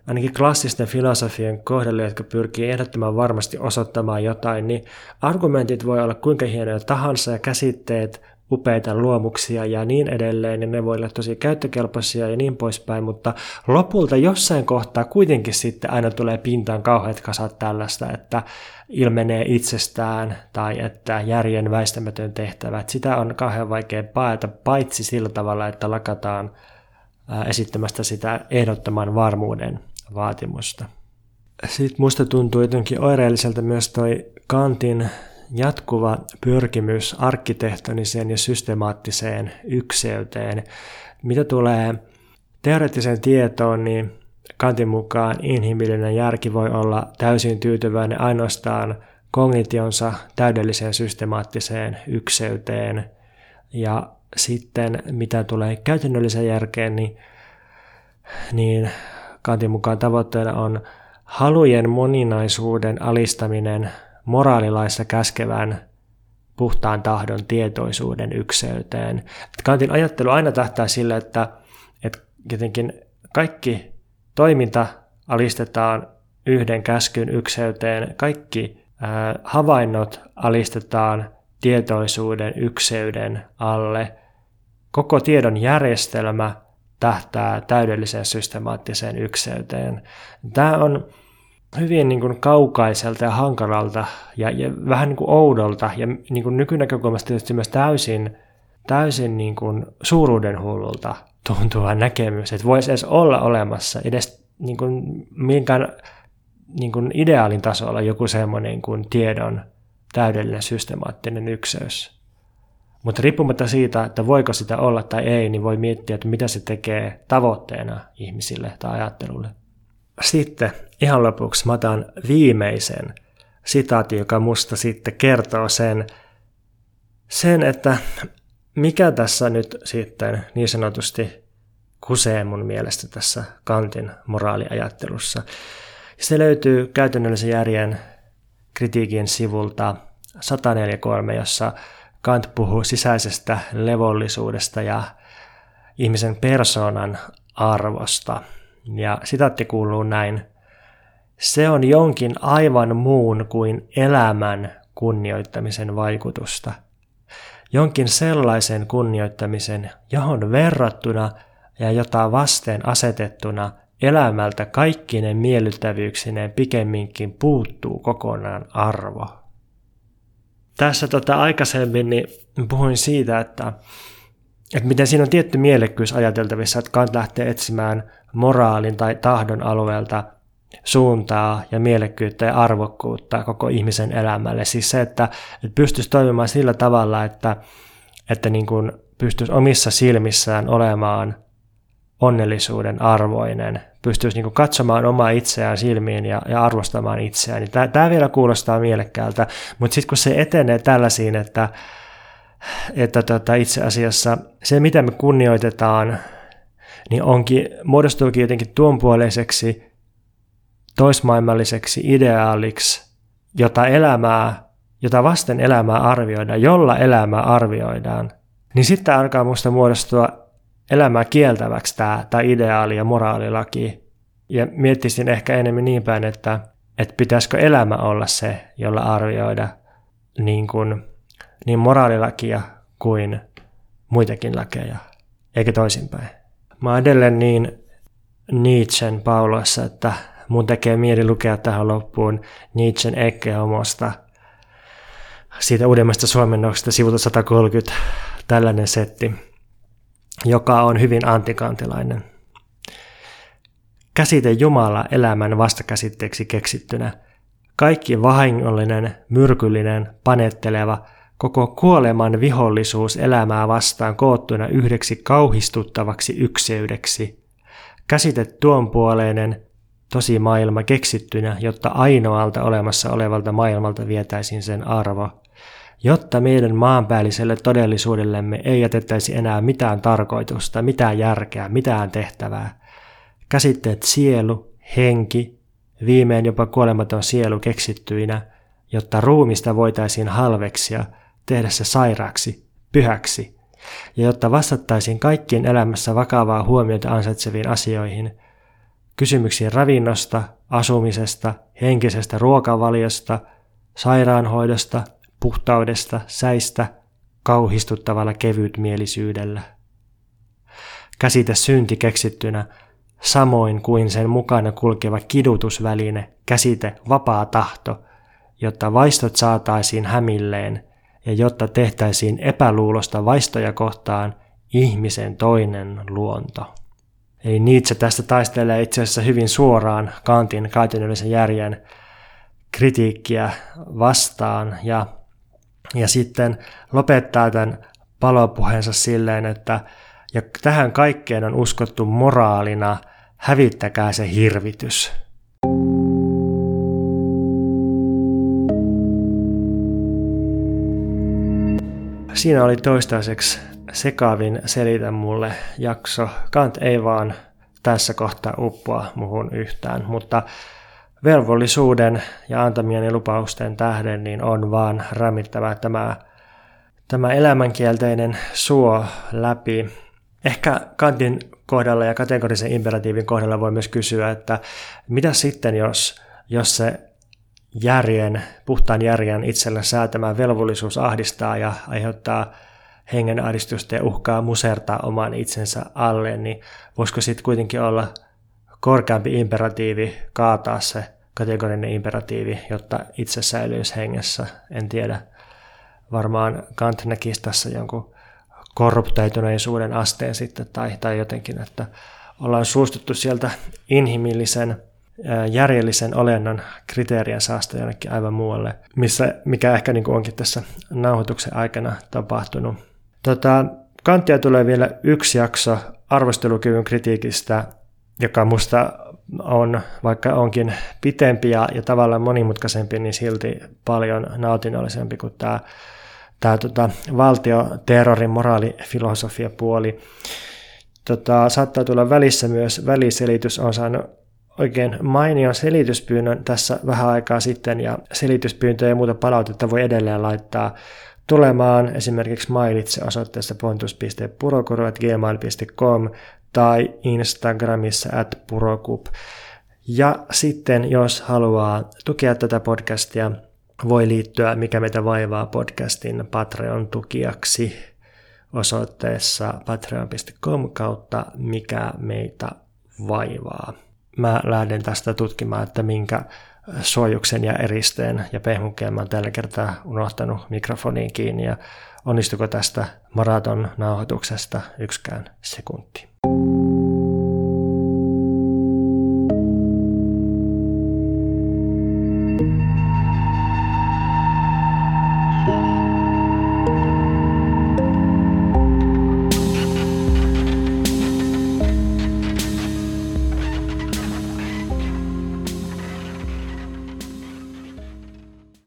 ainakin klassisten filosofien kohdalla, jotka pyrkii ehdottoman varmasti osoittamaan jotain, niin argumentit voi olla kuinka hienoja tahansa ja käsitteet upeita luomuksia ja niin edelleen, ja ne voi olla tosi käyttökelpoisia ja niin poispäin, mutta lopulta jossain kohtaa kuitenkin sitten aina tulee pintaan kauheat kasat tällaista, että ilmenee itsestään tai että järjen väistämätön tehtävä. Että sitä on kauhean vaikea paeta, paitsi sillä tavalla, että lakataan esittämästä sitä ehdottoman varmuuden vaatimusta. Sitten musta tuntuu jotenkin oireelliselta myös toi Kantin jatkuva pyrkimys arkkitehtoniseen ja systemaattiseen ykseyteen. Mitä tulee teoreettiseen tietoon, niin Kantin mukaan inhimillinen järki voi olla täysin tyytyväinen ainoastaan kognitionsa täydelliseen systemaattiseen ykseyteen. Ja sitten mitä tulee käytännölliseen järkeen, niin, niin Kantin mukaan tavoitteena on halujen moninaisuuden alistaminen moraalilaissa käskevän puhtaan tahdon tietoisuuden ykseyteen. Kantin ajattelu aina tähtää sille, että, että jotenkin kaikki toiminta alistetaan yhden käskyn ykseyteen, kaikki ää, havainnot alistetaan tietoisuuden ykseyden alle. Koko tiedon järjestelmä tähtää täydelliseen systemaattiseen ykseyteen. Tämä on hyvin niin kuin kaukaiselta ja hankalalta ja, ja vähän niin kuin oudolta ja niin kuin nykynäkökulmasta tietysti myös täysin, täysin niin kuin suuruudenhullulta tuntuva näkemys, että voisi edes olla olemassa edes niin kuin minkään niin kuin ideaalin tasolla joku semmoinen kuin tiedon täydellinen systemaattinen ykseys. Mutta riippumatta siitä, että voiko sitä olla tai ei, niin voi miettiä, että mitä se tekee tavoitteena ihmisille tai ajattelulle. Sitten ihan lopuksi mä otan viimeisen sitaati, joka musta sitten kertoo sen, sen, että mikä tässä nyt sitten niin sanotusti kusee mun mielestä tässä Kantin moraaliajattelussa. Se löytyy käytännöllisen järjen kritiikin sivulta 143, jossa Kant puhuu sisäisestä levollisuudesta ja ihmisen persoonan arvosta. Ja sitaatti kuuluu näin. Se on jonkin aivan muun kuin elämän kunnioittamisen vaikutusta. Jonkin sellaisen kunnioittamisen, johon verrattuna ja jota vasten asetettuna elämältä kaikkinen miellyttävyyksineen pikemminkin puuttuu kokonaan arvo. Tässä tota aikaisemmin niin puhuin siitä, että, että miten siinä on tietty mielekkyys ajateltavissa, että Kant lähtee etsimään moraalin tai tahdon alueelta suuntaa ja mielekkyyttä ja arvokkuutta koko ihmisen elämälle. Siis se, että, että pystyisi toimimaan sillä tavalla, että, että niin kuin pystyisi omissa silmissään olemaan onnellisuuden arvoinen, pystyisi niin katsomaan omaa itseään silmiin ja, ja arvostamaan itseään. Niin tämä vielä kuulostaa mielekkäältä, mutta sitten kun se etenee tällaisiin, että, että tota, itse asiassa se, mitä me kunnioitetaan, niin onkin, muodostuukin jotenkin tuonpuoleiseksi, toismaailmalliseksi ideaaliksi, jota elämää, jota vasten elämää arvioidaan, jolla elämää arvioidaan, niin sitten alkaa musta muodostua elämää kieltäväksi tämä, tämä ideaali ja moraalilaki. Ja miettisin ehkä enemmän niin päin, että, että pitäisikö elämä olla se, jolla arvioida niin, kuin, niin moraalilakia kuin muitakin lakeja, eikä toisinpäin. Mä oon edelleen niin Nietzschen pauloissa, että mun tekee mieli lukea tähän loppuun Nietzschen Ecce Homosta, siitä uudemmasta suomennoksesta sivulta 130, tällainen setti joka on hyvin antikantilainen. Käsite Jumala elämän vastakäsitteeksi keksittynä, kaikki vahingollinen, myrkyllinen, panetteleva, koko kuoleman vihollisuus elämää vastaan koottuna yhdeksi kauhistuttavaksi ykseydeksi. Käsite tuonpuoleinen, tosi maailma keksittynä, jotta ainoalta olemassa olevalta maailmalta vietäisiin sen arvo jotta meidän maanpäälliselle todellisuudellemme ei jätettäisi enää mitään tarkoitusta, mitään järkeä, mitään tehtävää. Käsitteet sielu, henki, viimein jopa kuolematon sielu keksittyinä, jotta ruumista voitaisiin halveksia, tehdä se sairaaksi, pyhäksi, ja jotta vastattaisiin kaikkien elämässä vakavaa huomiota ansaitseviin asioihin, kysymyksiin ravinnosta, asumisesta, henkisestä ruokavaliosta, sairaanhoidosta, puhtaudesta, säistä, kauhistuttavalla kevytmielisyydellä. Käsite synti keksittynä, samoin kuin sen mukana kulkeva kidutusväline, käsite vapaa tahto, jotta vaistot saataisiin hämilleen ja jotta tehtäisiin epäluulosta vaistoja kohtaan ihmisen toinen luonto. Eli Nietzsche tästä taistelee itse asiassa hyvin suoraan Kantin käytännöllisen järjen kritiikkiä vastaan ja ja sitten lopettaa tämän palopuheensa silleen, että ja tähän kaikkeen on uskottu moraalina, hävittäkää se hirvitys. Siinä oli toistaiseksi sekaavin selitä mulle jakso. Kant ei vaan tässä kohtaa uppoa muhun yhtään, mutta velvollisuuden ja antamien lupausten tähden niin on vaan rämittävä tämä, tämä elämänkielteinen suo läpi. Ehkä Kantin kohdalla ja kategorisen imperatiivin kohdalla voi myös kysyä, että mitä sitten, jos, jos se järjen, puhtaan järjen itsellä säätämä velvollisuus ahdistaa ja aiheuttaa hengen ahdistusta ja uhkaa musertaa oman itsensä alle, niin voisiko sitten kuitenkin olla korkeampi imperatiivi kaataa se kategorinen imperatiivi, jotta itse säilyisi hengessä. En tiedä. Varmaan Kant näkisi tässä jonkun korruptoituneisuuden asteen sitten tai, tai jotenkin, että ollaan suostuttu sieltä inhimillisen järjellisen olennon kriteerien saasta jonnekin aivan muualle, missä, mikä ehkä niin onkin tässä nauhoituksen aikana tapahtunut. Tota, Kanttia tulee vielä yksi jakso arvostelukyvyn kritiikistä joka musta on, vaikka onkin pitempi ja, ja tavallaan monimutkaisempi, niin silti paljon nautinnollisempi kuin tämä, tämä tota, valtioterrorin moraalifilosofia puoli. Tota, saattaa tulla välissä myös väliselitys. on saanut oikein mainion selityspyynnön tässä vähän aikaa sitten ja selityspyyntöjä ja muuta palautetta voi edelleen laittaa tulemaan esimerkiksi mailitse osoitteessa pontus.purokuru.gmail.com tai Instagramissa at purokup. Ja sitten jos haluaa tukea tätä podcastia, voi liittyä Mikä meitä vaivaa podcastin Patreon-tukijaksi osoitteessa patreon.com kautta Mikä meitä vaivaa. Mä lähden tästä tutkimaan, että minkä suojuksen ja eristeen ja pehmukkeen mä tällä kertaa unohtanut mikrofoniin kiinni ja onnistuko tästä maraton nauhoituksesta yksikään sekunti.